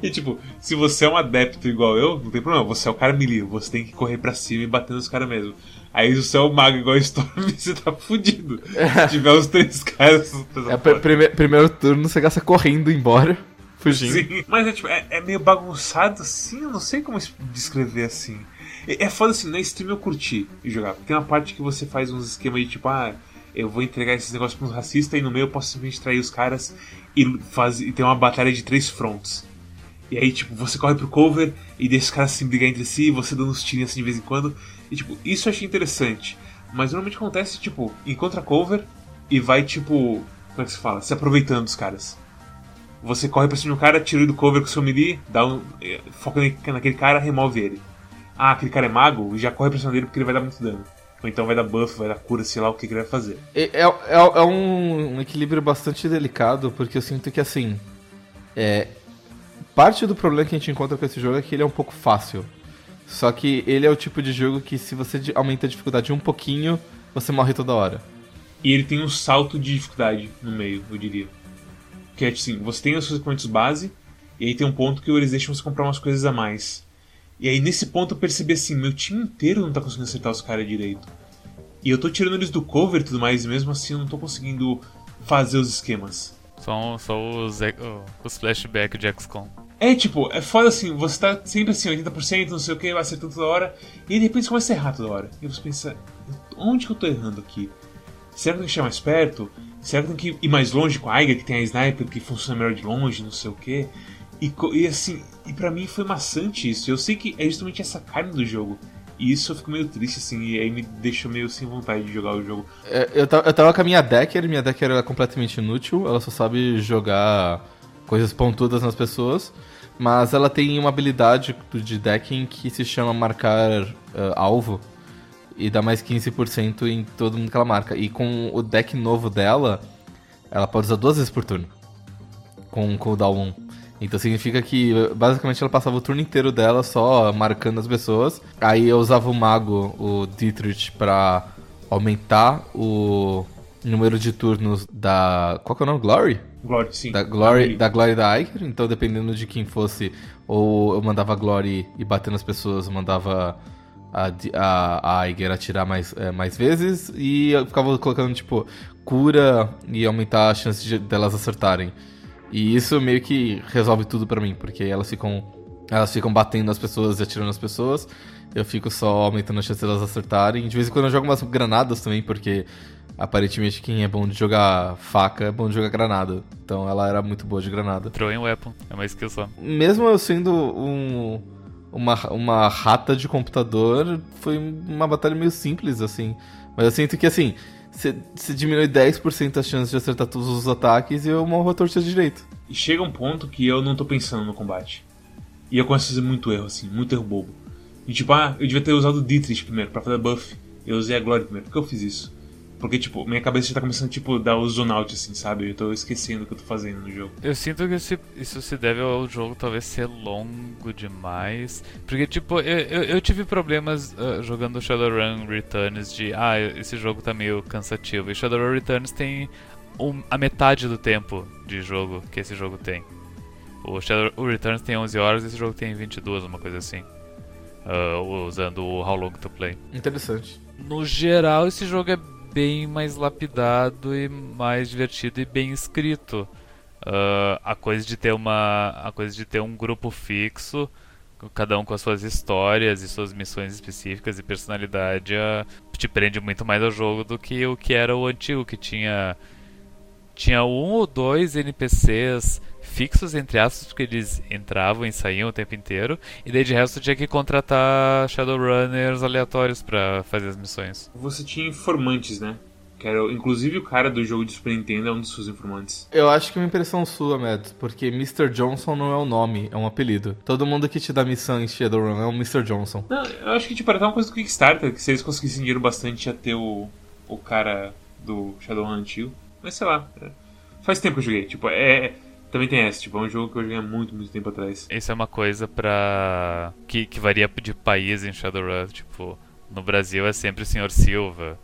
E tipo, se você é um adepto igual eu, não tem problema, você é o cara melee, você tem que correr pra cima e bater nos caras mesmo. Aí se você é o mago igual a Storm, você tá fudido. Se tiver os três caras. você É, prime- primeiro turno você gasta correndo embora, fugindo. Sim. Mas é, tipo, é, é meio bagunçado assim, eu não sei como es- descrever assim. É, é foda assim, na stream eu curti jogar. Tem uma parte que você faz uns esquemas de tipo, ah, eu vou entregar esses negócios pra uns racistas e no meio eu posso simplesmente trair os caras e, faz, e ter uma batalha de três fronts. E aí, tipo, você corre pro cover e deixa os caras se brigar entre si, você dando uns tirinhos assim de vez em quando. E tipo, isso eu achei interessante. Mas normalmente acontece, tipo, encontra cover e vai, tipo, como é que se fala? Se aproveitando dos caras. Você corre pra cima de um cara, tira ele do cover com o seu melee, dá um, eh, foca na- naquele cara, remove ele. Ah, aquele cara é mago, já corre pra cima dele porque ele vai dar muito dano. Ou então vai dar buff, vai dar cura, sei lá o que, que ele vai fazer. É, é, é- é um, um equilíbrio bastante delicado, porque eu sinto que assim. É, parte do problema que a gente encontra com esse jogo é que ele é um pouco fácil. Só que ele é o tipo de jogo que se você aumenta a dificuldade um pouquinho, você morre toda hora. E ele tem um salto de dificuldade no meio, eu diria. Que é assim, você tem os seus equipamentos base, e aí tem um ponto que eles deixam você comprar umas coisas a mais. E aí nesse ponto eu percebi assim, meu time inteiro não tá conseguindo acertar os caras direito. E eu tô tirando eles do cover e tudo mais, e mesmo assim eu não tô conseguindo fazer os esquemas. Só, só os, e- os flashbacks de XCOM. É tipo, é foda assim, você tá sempre assim, 80%, não sei o que, vai acertando toda hora, e de repente você começa a errar toda hora. E você pensa, onde que eu tô errando aqui? Será que tem que chegar mais perto? Será que tem que ir mais longe com a Aiga, que tem a sniper que funciona melhor de longe, não sei o que? E, assim, e pra mim foi maçante isso. Eu sei que é justamente essa carne do jogo. E isso eu fico meio triste, assim, e aí me deixa meio sem vontade de jogar o jogo. É, eu, ta- eu tava com a minha Decker, minha Decker era completamente inútil, ela só sabe jogar coisas pontudas nas pessoas, mas ela tem uma habilidade de decking que se chama marcar ah, alvo e dá mais 15% em todo mundo que ela marca. E com o deck novo dela, ela pode usar duas vezes por turno, com um cooldown 1. Então significa que basicamente ela passava o turno inteiro dela só marcando as pessoas. Aí eu usava o mago, o Dietrich, pra aumentar o número de turnos da. Qual que é o nome? Glory? Glory, sim. Da Glory, da Glory da Iker. Então dependendo de quem fosse, ou eu mandava Glory e bater nas pessoas, eu mandava a, a, a Iger atirar mais, é, mais vezes. E eu ficava colocando, tipo, cura e aumentar a chance de, delas acertarem. E isso meio que resolve tudo pra mim, porque elas ficam. Elas ficam batendo nas pessoas e atirando nas pessoas. Eu fico só aumentando a chance delas acertarem. De vez em quando eu jogo umas granadas também, porque aparentemente quem é bom de jogar faca é bom de jogar granada. Então ela era muito boa de granada. Throwing weapon, é uma skill só. Mesmo eu sendo um, uma, uma rata de computador, foi uma batalha meio simples, assim. Mas eu sinto que, assim, você diminui 10% as chances de acertar todos os ataques e eu morro a torta direito. E chega um ponto que eu não tô pensando no combate. E eu começo a fazer muito erro, assim, muito erro bobo. E tipo, ah, eu devia ter usado o Dietrich primeiro, pra fazer buff. Eu usei a Glory primeiro. Por que eu fiz isso? Porque, tipo, minha cabeça já tá começando, tipo, dar o zone out, assim, sabe? Eu tô esquecendo o que eu tô fazendo no jogo. Eu sinto que isso se deve ao jogo talvez ser longo demais. Porque, tipo, eu, eu, eu tive problemas uh, jogando Shadowrun Returns de, ah, esse jogo tá meio cansativo. E Shadowrun Returns tem um, a metade do tempo de jogo que esse jogo tem. O Shadowrun Returns tem 11 horas e esse jogo tem 22, uma coisa assim. Uh, usando o How Long to Play. Interessante. No geral, esse jogo é bem mais lapidado e mais divertido e bem escrito. Uh, a coisa de ter uma a coisa de ter um grupo fixo cada um com as suas histórias e suas missões específicas e personalidade uh, te prende muito mais ao jogo do que o que era o antigo que tinha tinha um ou dois NPCs fixos, entre aspas, porque eles entravam e saíam o tempo inteiro, e daí de resto tinha que contratar Shadowrunners aleatórios para fazer as missões. Você tinha informantes, né? Que era, inclusive o cara do jogo de Super Nintendo é um dos seus informantes. Eu acho que é uma impressão sua, Matt, porque Mr. Johnson não é o nome, é um apelido. Todo mundo que te dá missão em Shadowrun é um Mr. Johnson. Não, eu acho que tipo, era uma coisa do Kickstarter, que se eles conseguissem dinheiro bastante ia ter o, o cara do Shadowrun antigo. Mas sei lá, faz tempo que eu joguei. Tipo, é, também tem essa, tipo, é um jogo que eu joguei há muito, muito tempo atrás. Isso é uma coisa pra. que, que varia de país em Shadowrun. Tipo, no Brasil é sempre o Sr. Silva.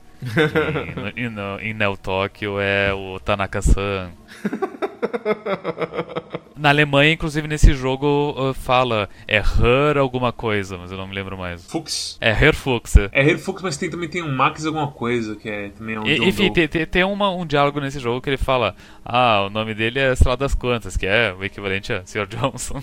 E, no, em Neo Tóquio é o Tanaka-san. Na Alemanha, inclusive, nesse jogo uh, fala é Her alguma coisa, mas eu não me lembro mais. Fuchs. É Her Fuchs. É, é Her Fuchs, mas tem, também tem um Max alguma coisa, que é também é um e, Enfim, tem, tem, tem uma, um diálogo nesse jogo que ele fala ah, o nome dele é sei lá das quantas, que é o equivalente a Sr. Johnson.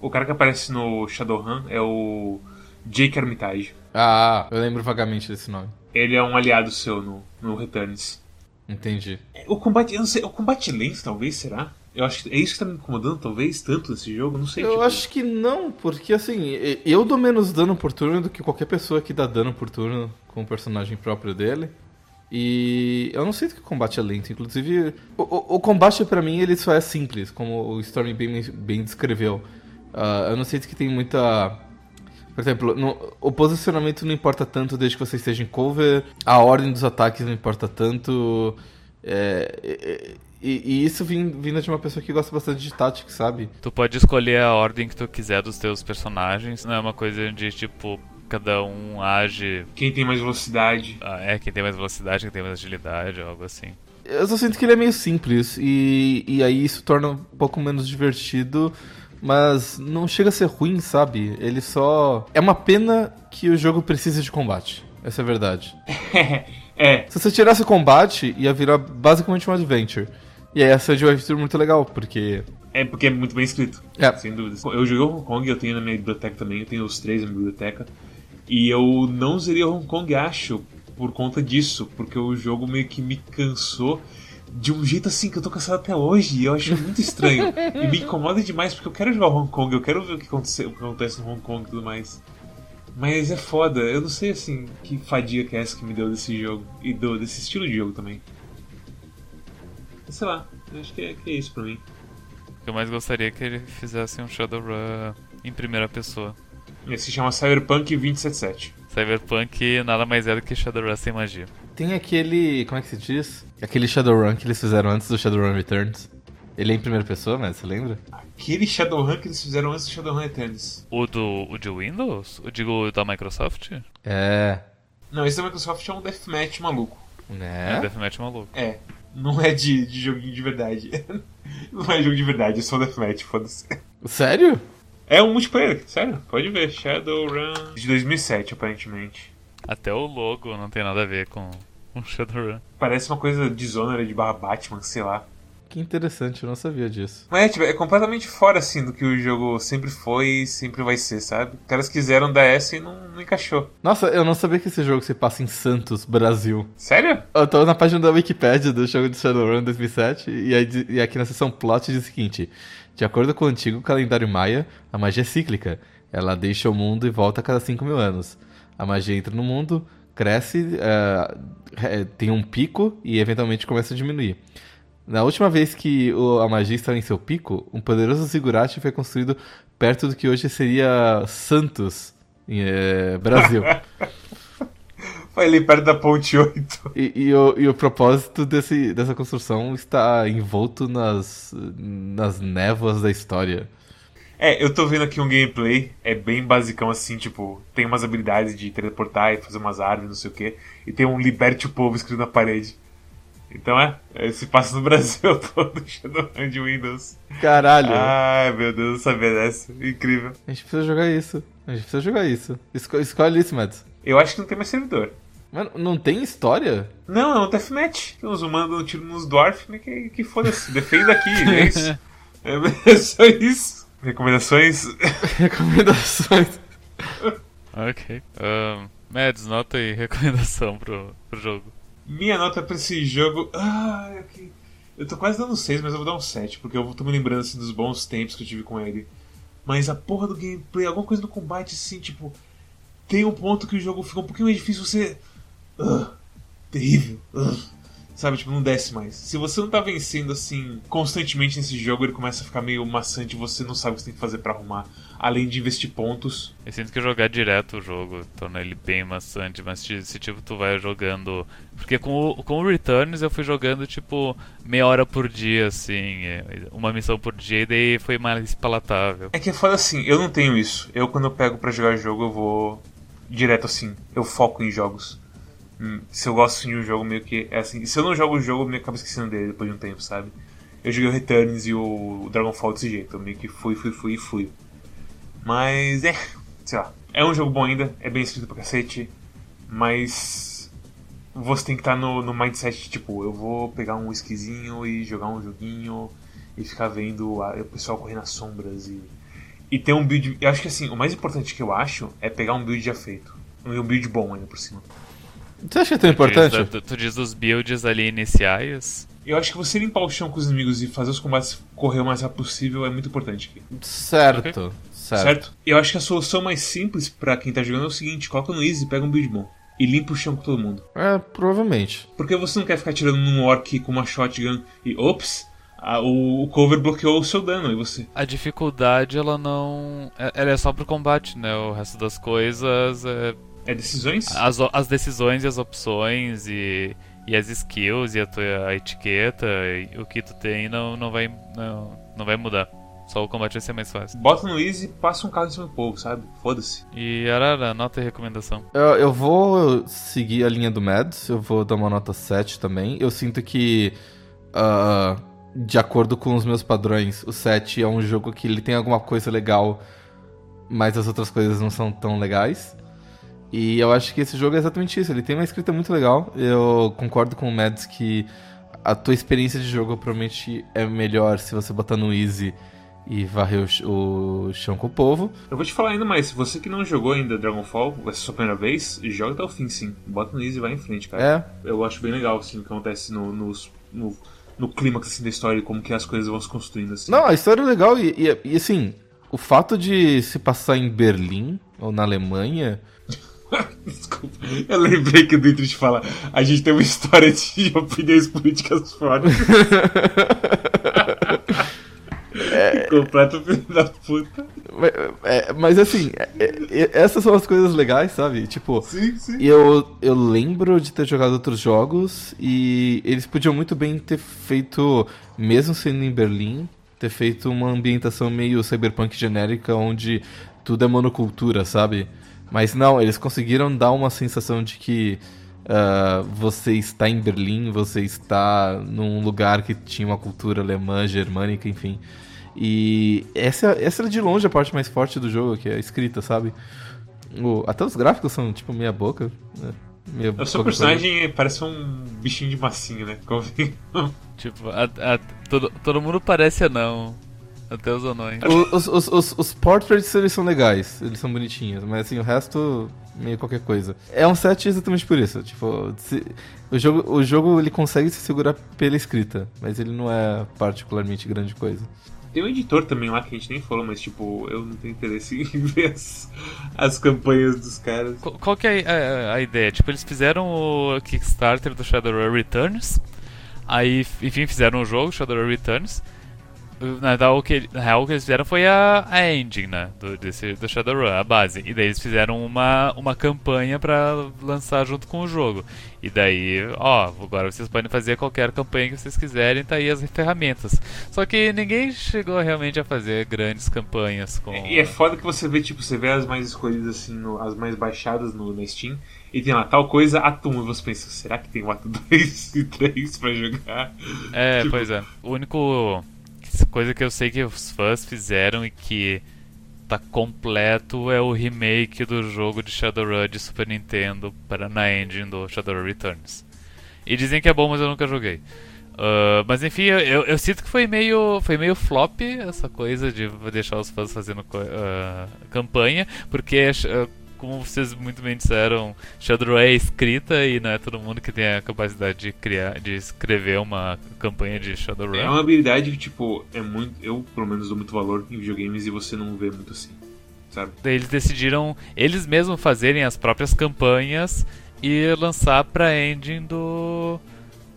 o cara que aparece no Shadowrun é o Jake Armitage. Ah, eu lembro vagamente desse nome. Ele é um aliado seu no, no Returns. Entendi. O combate, eu não sei, o combate lento talvez, será? Eu acho que é isso que tá me incomodando, talvez, tanto nesse jogo, não sei. Eu tipo... acho que não, porque assim, eu dou menos dano por turno do que qualquer pessoa que dá dano por turno com o personagem próprio dele. E eu não sinto que o combate é lento. Inclusive, o, o, o combate para mim ele só é simples, como o Stormy bem, bem descreveu. Uh, eu não sinto que tem muita. Por exemplo, no, o posicionamento não importa tanto desde que você esteja em cover, a ordem dos ataques não importa tanto. É, e, e, isso vindo de uma pessoa que gosta bastante de tática, sabe? Tu pode escolher a ordem que tu quiser dos teus personagens, não é uma coisa de tipo cada um age. Quem tem mais velocidade. Ah, é, quem tem mais velocidade, quem tem mais agilidade, algo assim. Eu só sinto que ele é meio simples e, e aí isso torna um pouco menos divertido, mas não chega a ser ruim, sabe? Ele só. É uma pena que o jogo precise de combate. Essa é a verdade. é. Se você tirasse o combate, ia virar basicamente um adventure. E aí essa Adventure muito legal, porque. É porque é muito bem escrito. É. Sem dúvidas. Eu joguei Hong Kong, eu tenho na minha biblioteca também, eu tenho os três na minha biblioteca. E eu não usaria Hong Kong, acho, por conta disso, porque o jogo meio que me cansou de um jeito assim que eu tô cansado até hoje. E eu acho muito estranho. e me incomoda demais, porque eu quero jogar Hong Kong, eu quero ver o que acontece, o que acontece no Hong Kong e tudo mais. Mas é foda, eu não sei assim que fadiga que é essa que me deu desse jogo e do, desse estilo de jogo também. Sei lá, acho que é, que é isso pra mim. Eu mais gostaria é que ele fizesse um Shadowrun em primeira pessoa. Esse se chama Cyberpunk 2077. Cyberpunk nada mais é do que Shadowrun sem magia. Tem aquele. Como é que se diz? Aquele Shadowrun que eles fizeram antes do Shadowrun Returns. Ele é em primeira pessoa, mas você lembra? Aquele Shadowrun que eles fizeram antes do Shadowrun Returns. O do o de Windows? O digo da Microsoft? É. Não, esse da Microsoft é um deathmatch maluco. Né? É deathmatch maluco. É. Não é de, de joguinho de verdade. Não é jogo de verdade, é só deathmatch, foda-se. Sério? É um multiplayer, sério. Pode ver. Shadowrun de 2007, aparentemente. Até o logo não tem nada a ver com, com Shadowrun. Parece uma coisa Dishonored de barra Batman, sei lá. Que interessante, eu não sabia disso. Mas é, tipo, é completamente fora, assim, do que o jogo sempre foi e sempre vai ser, sabe? Os caras quiseram dar essa e não, não encaixou. Nossa, eu não sabia que esse jogo se passa em Santos, Brasil. Sério? Eu tô na página da Wikipedia do jogo de Shadowrun 2007 e, aí, e aqui na seção plot diz o seguinte: De acordo com o antigo calendário maia, a magia é cíclica. Ela deixa o mundo e volta a cada 5 mil anos. A magia entra no mundo, cresce, uh, tem um pico e eventualmente começa a diminuir. Na última vez que o, a magia estava em seu pico, um poderoso zigurate foi construído perto do que hoje seria Santos, em, é, Brasil. Foi ali perto da ponte 8. E, e, o, e o propósito desse, dessa construção está envolto nas, nas névoas da história. É, eu tô vendo aqui um gameplay, é bem basicão assim, tipo, tem umas habilidades de teleportar e fazer umas árvores, não sei o que, e tem um liberte o povo escrito na parede. Então é, se passa no Brasil todo, Shadowrun de Windows. Caralho. Ai, meu Deus, não sabia dessa. Incrível. A gente precisa jogar isso. A gente precisa jogar isso. Esco escolhe isso, Mads. Eu acho que não tem mais servidor. Mano, não tem história? Não, é um deathmatch. Tem uns humanos dando tiro nos dwarf, né, que, que foda-se. Defenda aqui, é isso. É só isso. Recomendações? Recomendações. ok. Um, Mads, nota aí recomendação pro, pro jogo. Minha nota pra esse jogo. Ah. Eu tô quase dando 6, mas eu vou dar um 7, porque eu tô me lembrando assim, dos bons tempos que eu tive com ele. Mas a porra do gameplay, alguma coisa no combate assim, tipo. Tem um ponto que o jogo fica um pouquinho mais difícil você. Uh, terrível. Uh, sabe, tipo, não desce mais. Se você não tá vencendo assim constantemente nesse jogo, ele começa a ficar meio maçante e você não sabe o que você tem que fazer para arrumar além de investir pontos. Eu sinto que jogar direto o jogo torna ele bem maçante, mas se tipo tu vai jogando. Porque com o, com o Returns eu fui jogando tipo meia hora por dia, assim, é, uma missão por dia, e daí foi mais palatável. É que é foda assim, eu não tenho isso. Eu quando eu pego para jogar jogo eu vou direto assim, eu foco em jogos. Hum, se eu gosto de um jogo, meio que é assim. Se eu não jogo o jogo, eu me acabo esquecendo dele depois de um tempo, sabe? Eu joguei o Returns e o Dragonfall desse jeito. Eu meio que fui, fui, fui e fui. Mas é, sei lá, é um jogo bom ainda, é bem escrito pra cacete, mas você tem que estar tá no, no mindset tipo, eu vou pegar um whiskyzinho e jogar um joguinho e ficar vendo a, o pessoal correr nas sombras e, e ter um build. Eu acho que assim, o mais importante que eu acho é pegar um build já feito. Um build bom ainda por cima. Você acha que é tão importante? Diz, tu, tu diz dos builds ali iniciais. Eu acho que você limpar o chão com os inimigos e fazer os combates correr o mais rápido possível é muito importante aqui. Certo. Okay. Certo. certo. Eu acho que a solução mais simples para quem tá jogando é o seguinte: coloca no Easy, pega um build bom. E limpa o chão com todo mundo. É, provavelmente. Porque você não quer ficar tirando num orc com uma shotgun e ops, a, o, o, cover bloqueou o seu dano e você. A dificuldade ela não. É, ela é só pro combate, né? O resto das coisas é. É decisões? As, as decisões e as opções e, e as skills e a tua a etiqueta e o que tu tem não, não, vai, não, não vai mudar. Só o combate vai ser mais fácil. Bota no easy e passa um carro em cima do povo, sabe? Foda-se. E Arara, nota e recomendação. Eu, eu vou seguir a linha do Mads, eu vou dar uma nota 7 também. Eu sinto que, uh, de acordo com os meus padrões, o 7 é um jogo que ele tem alguma coisa legal, mas as outras coisas não são tão legais. E eu acho que esse jogo é exatamente isso. Ele tem uma escrita muito legal. Eu concordo com o Mads que a tua experiência de jogo provavelmente é melhor se você botar no easy e varrer o, o, chão com o povo. Eu vou te falar ainda mais, se você que não jogou ainda Dragonfall, vai ser a sua primeira vez, joga até o fim sim. Bota no easy e vai em frente, cara. É. Eu acho bem legal assim, o que acontece no, no, no, no clímax assim, da história e como que as coisas vão se construindo assim. Não, a história é legal e, e, e assim, o fato de se passar em Berlim ou na Alemanha. Desculpa, eu lembrei que o Dietrich fala: a gente tem uma história de opiniões políticas fortes. É... Completo filho da puta. É, mas assim, é, é, essas são as coisas legais, sabe? Tipo, sim, sim. Eu, eu lembro de ter jogado outros jogos e eles podiam muito bem ter feito, mesmo sendo em Berlim, ter feito uma ambientação meio cyberpunk genérica onde tudo é monocultura, sabe? Mas não, eles conseguiram dar uma sensação de que uh, você está em Berlim, você está num lugar que tinha uma cultura alemã, germânica, enfim. E essa, essa é de longe a parte mais forte do jogo, que é a escrita, sabe? O, até os gráficos são tipo meia boca. Né? meio O seu qualquer coisa. personagem parece um bichinho de massinha, né? Convém. Tipo, a- a- todo, todo mundo parece anão. Até os anões. O- Os, os, os, os portraits eles são legais, eles são bonitinhos, mas assim, o resto, meio qualquer coisa. É um set exatamente por isso. Tipo, se- o, jogo, o jogo ele consegue se segurar pela escrita, mas ele não é particularmente grande coisa. Tem um editor também lá que a gente nem falou, mas tipo, eu não tenho interesse em ver as, as campanhas dos caras. Qual, qual que é a, a- a ideia? Tipo, eles fizeram o Kickstarter do Shadowrun Returns. Aí, enfim, fizeram o jogo, Shadowrun Returns. Na real, o que, na real, o que eles fizeram foi a, a engine, né? Do, desse, do Shadowrun, a base. E daí eles fizeram uma, uma campanha pra lançar junto com o jogo. E daí, ó, agora vocês podem fazer qualquer campanha que vocês quiserem, tá aí as ferramentas. Só que ninguém chegou realmente a fazer grandes campanhas com. E é foda que você vê, tipo, você vê as mais escolhidas assim, no- as mais baixadas no, na Steam, e tem lá tal coisa, ato 1, e você pensa, será que tem o ato 2 e 3 pra jogar? É, Tipo- pois é. O único coisa que eu sei que os fãs fizeram e que tá completo é o remake do jogo de Shadowrun de Super Nintendo para na engine do Shadowrun Returns. E dizem que é bom, mas eu nunca joguei. Ah, mas enfim, eu, eu, sinto que foi meio, foi meio flop essa coisa de deixar os fãs fazendo ah, campanha, porque ah, como vocês muito bem disseram, Shadowrun é escrita e não é todo mundo que tem a capacidade de criar, de escrever uma campanha de Shadowrun. É uma habilidade que, tipo, é muito. Eu, pelo menos, dou muito valor em videogames e você não vê muito assim, sabe? Eles decidiram eles mesmos fazerem as próprias campanhas e lançar pra engine do,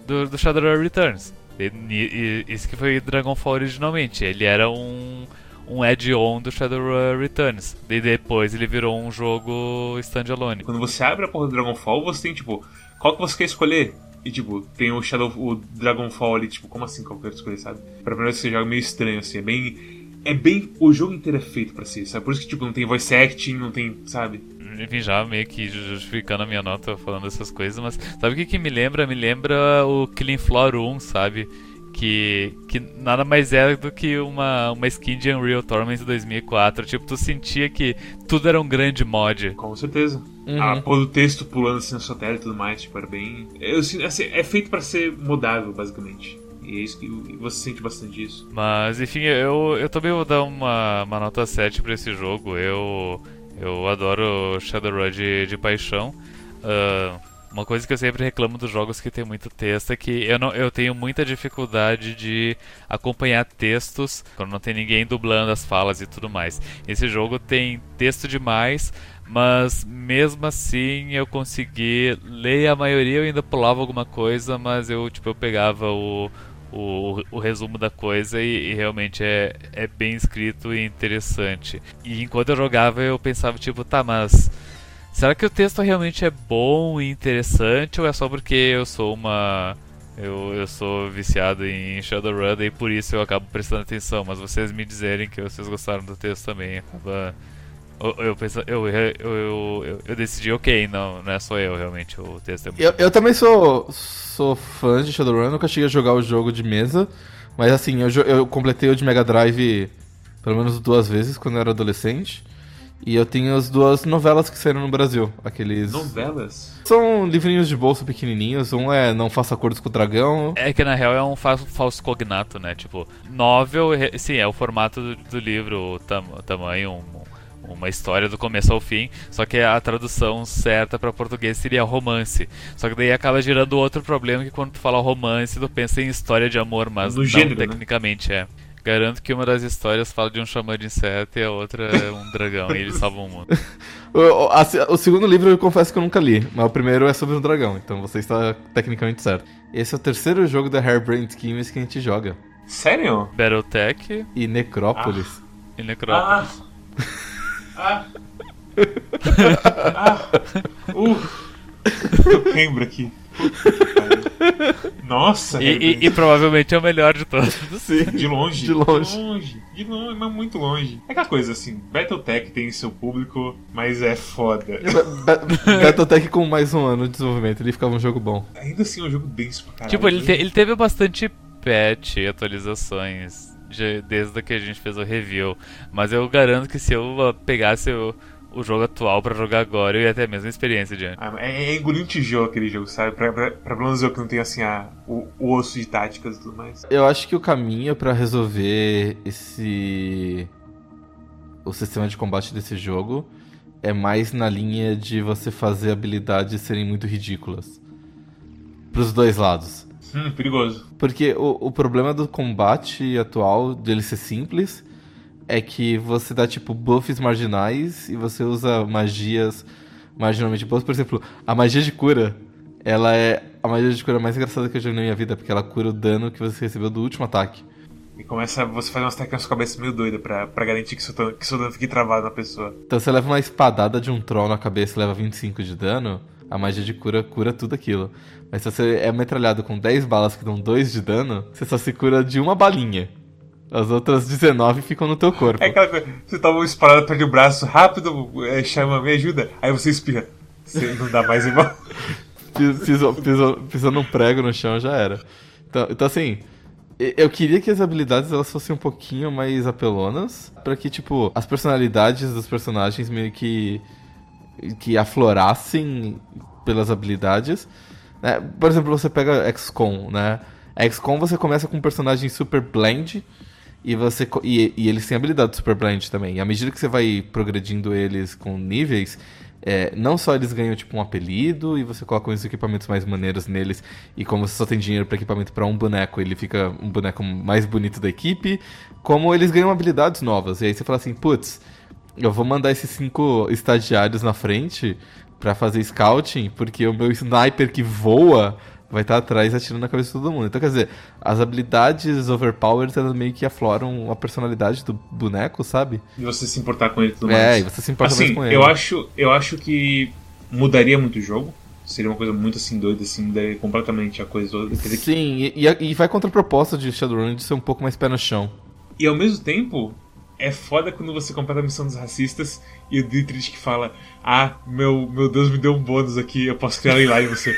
do, do Shadowrun Returns. E- e isso que foi Dragonfall originalmente. Ele era um, um add-on do Shadowrun Returns. E depois ele virou um jogo standalone. Quando você abre a porra do Dragonfall, você tem, tipo, qual que você quer escolher? E, tipo, tem o Shadow, o Dragonfall ali, tipo, como assim qual que eu quero escolher, sabe? Pra primeira vez que você joga meio estranho, assim, é bem. É bem. O jogo inteiro é feito pra si, sabe? Por isso que, tipo, não tem voice acting, não tem, sabe? Enfim, já meio que justificando a minha nota falando essas coisas, mas sabe o que, que me lembra? Me lembra o Killing Floor 1, sabe? Que, que nada mais é do que uma, uma skin de Unreal Tournament 2004. Tipo, tu sentia que tudo era um grande mod. Com certeza. Uhum. A porra do texto pulando assim na sua tela e tudo mais, tipo, era bem. Eu, sinto- assim, é feito pra ser modável, basicamente. E é isso que você sente bastante isso. Mas, enfim, eu, eu também vou dar uma, uma nota 7 pra esse jogo. Eu, eu adoro Shadowrun de, de paixão. Ah, uma coisa que eu sempre reclamo dos jogos que tem muito texto é que eu, não, eu tenho muita dificuldade de acompanhar textos quando não tem ninguém dublando as falas e tudo mais. Esse jogo tem texto demais, mas mesmo assim eu consegui ler a maioria, eu ainda pulava alguma coisa, mas eu tipo eu pegava o, o, o resumo da coisa e, e realmente é, é bem escrito e interessante. E enquanto eu jogava eu pensava tipo, tá, mas será que o texto realmente é bom e interessante ou é só porque eu sou uma eu, eu sou viciado em Shadowrun e por isso eu acabo prestando atenção, mas vocês me dizerem que vocês gostaram do texto também acaba eu, eu, eu, eu, decidi, ok, não, não é só eu realmente, o texto é muito Eu, eu também sou, sou fã de Shadowrun, nunca cheguei a jogar o jogo de mesa, mas assim, eu, eu completei o de Mega Drive pelo menos duas vezes quando eu era adolescente. E eu tenho as duas novelas que saíram no Brasil. Aqueles. Novelas? São livrinhos de bolso pequenininhos. Um é Não Faça Acordos com o Dragão. É que na real é um fa- falso cognato, né? Tipo, novel, sim, é o formato do, do livro, o, tam- o tamanho, um- uma história do começo ao fim, só que a tradução certa para português seria romance. Só que daí acaba gerando outro problema que quando tu fala romance, tu pensa em história de amor, mas No não gênero, né? tecnicamente é. Garanto que uma das histórias fala de um xamã de inseto e a outra é um dragão e eles salvam o mundo. O, o- a o segundo livro eu confesso que eu nunca li, mas o primeiro é sobre um dragão, então você está tecnicamente certo. Esse é o terceiro jogo da Hairbrain Schemes que a gente joga. Sério? Battletech E Necrópolis. e Necrópolis. Ah! ah! Uh! Eu lembro aqui. Puta que pariu. Nossa, E, e- e provavelmente é o melhor de todos. Sim. De longe. De longe. De longe. De longe, mas muito longe. É aquela coisa assim, Battletech tem seu público, mas é foda. Ba- Ba- Battletech com mais um ano de desenvolvimento, ele ficava um jogo bom. Ainda assim é um jogo denso pra caralho. Tipo, ele, te- ele teve bastante patch e atualizações de- desde que a gente fez o review. Mas eu garanto que se eu pegasse o, o jogo atual pra jogar agora e até a mesma experiência de antes. Ah, é, é engolir um tijolo aquele jogo, sabe? Pra, pra, pra pelo menos eu que não tenho assim a, o, o osso de táticas e tudo mais. Eu acho que o caminho pra resolver esse. o sistema de combate desse jogo é mais na linha de você fazer habilidades serem muito ridículas. Pros dois lados. Hum, perigoso. Porque o, o problema do combate atual, dele ser simples, é que você dá tipo buffs marginais e você usa magias marginalmente boas. Por exemplo, a magia de cura, ela é a magia de cura mais engraçada que eu já vi na minha vida, porque ela cura o dano que você recebeu do último ataque. E começa você fazer umas técnicas com a cabeça meio doida pra, pra garantir que seu, dano, que seu dano fique travado na pessoa. Então você leva uma espadada de um troll na cabeça e leva 25 de dano, a magia de cura cura tudo aquilo. Mas se você é metralhado com 10 balas que dão 2 de dano, você só se cura de uma balinha. As outras 19 ficam no teu corpo. É aquela coisa, você toma uma espadada, perde o braço rápido, é, chama, me ajuda, aí você espirra. Você não dá mais igual. pisou, pisou, pisou num prego no chão já era. Então, então assim, eu queria que as habilidades elas fossem um pouquinho mais apelonas, para que tipo as personalidades dos personagens meio que que aflorassem pelas habilidades. Né? Por exemplo, você pega XCOM, né? XCOM você começa com um personagem super blend e você e, e eles têm habilidade super blend também. E à medida que você vai progredindo eles com níveis, é, não só eles ganham tipo um apelido e você coloca uns equipamentos mais maneiros neles e como você só tem dinheiro para equipamento para um boneco, ele fica um boneco mais bonito da equipe, como eles ganham habilidades novas. E aí você fala assim, putz, eu vou mandar esses cinco estagiários na frente para fazer scouting, porque o meu sniper que voa vai estar atrás atirando na cabeça de todo mundo. Então, quer dizer, as habilidades overpowered, elas meio que afloram a personalidade do boneco, sabe? E você se importar com ele e tudo é, mais. É, e você se importa assim, mais com ele. Eu acho, eu acho que mudaria muito o jogo. Seria uma coisa muito assim doida, assim, mudaria completamente a coisa toda. Sim, que... e, e vai contra a proposta de Shadowrun de ser um pouco mais pé no chão. E ao mesmo tempo, é foda quando você completa a missão dos racistas e o Dietrich que fala: Ah, meu, meu Deus me deu um bônus aqui, eu posso criar Leyline. E você,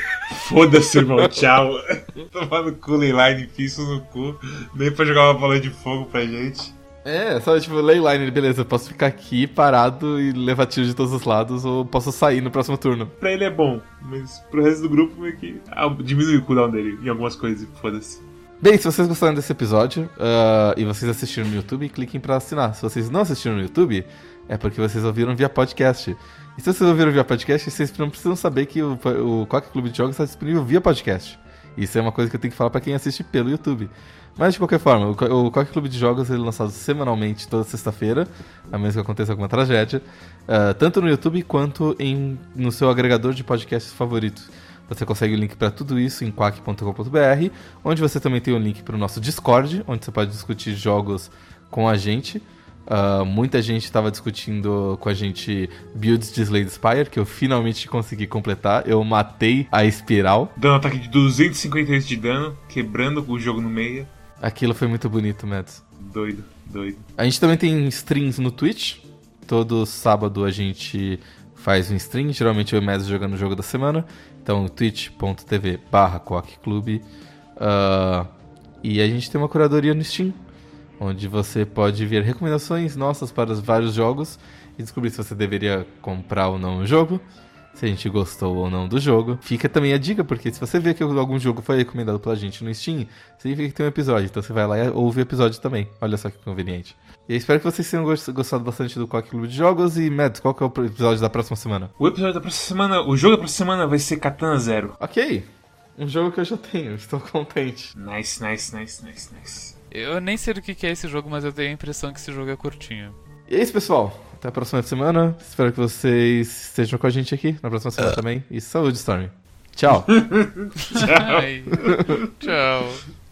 foda-se, irmão, tchau. Tomando cu, Leyline, isso no cu. Nem pra jogar uma bola de fogo pra gente. É, só tipo, Leyline, beleza, eu posso ficar aqui parado e levar tiro de todos os lados ou posso sair no próximo turno. Pra ele é bom, mas pro resto do grupo meio que ah, diminui o cooldown dele em algumas coisas, foda-se. Bem, se vocês gostaram desse episódio uh, e vocês assistiram no YouTube, cliquem para assinar. Se vocês não assistiram no YouTube, é porque vocês ouviram via podcast. E se vocês ouviram via podcast, vocês não precisam saber que o, Quack Clube de Jogos está disponível via podcast. Isso é uma coisa que eu tenho que falar para quem assiste pelo YouTube. Mas de qualquer forma, o, Quack Clube de Jogos ele é lançado semanalmente toda sexta-feira, a menos que aconteça alguma tragédia, uh, tanto no YouTube quanto em, no seu agregador de podcasts favorito. Você consegue o link para tudo isso em quack.com.br, onde você também tem o link para o nosso Discord, onde você pode discutir jogos com a gente. Uh, muita gente estava discutindo com a gente builds de Slade Spire, que eu finalmente consegui completar. Eu matei a espiral. Dando um ataque de 258 de dano, quebrando o jogo no meio. Aquilo foi muito bonito, Mads. Doido, doido. A gente também tem streams no Twitch. Todo sábado a gente faz um stream, geralmente eu e o Mads jogando o jogo da semana. Então, twitch.tv barra. Uh, e a gente tem uma curadoria no Steam, onde você pode ver recomendações nossas para os vários jogos e descobrir se você deveria comprar ou não o jogo, se a gente gostou ou não do jogo. Fica também a dica, porque se você vê que algum jogo foi recomendado pela gente no Steam, significa que tem um episódio, então você vai lá e ouve o episódio também. Olha só que conveniente. E espero que vocês tenham gostado bastante do Quack Clube de Jogos. E, Mads, qual que é o episódio da próxima semana? O episódio da próxima semana, o jogo da próxima semana vai ser Katana Zero. Ok. Um jogo que eu já tenho, estou contente. Nice, nice, nice, nice, nice. Eu nem sei do que é esse jogo, mas eu tenho a impressão que esse jogo é curtinho. E é isso, pessoal. Até a próxima semana. Espero que vocês estejam com a gente aqui na próxima semana uh. também. E saúde, Storm. Tchau. Tchau. Tchau.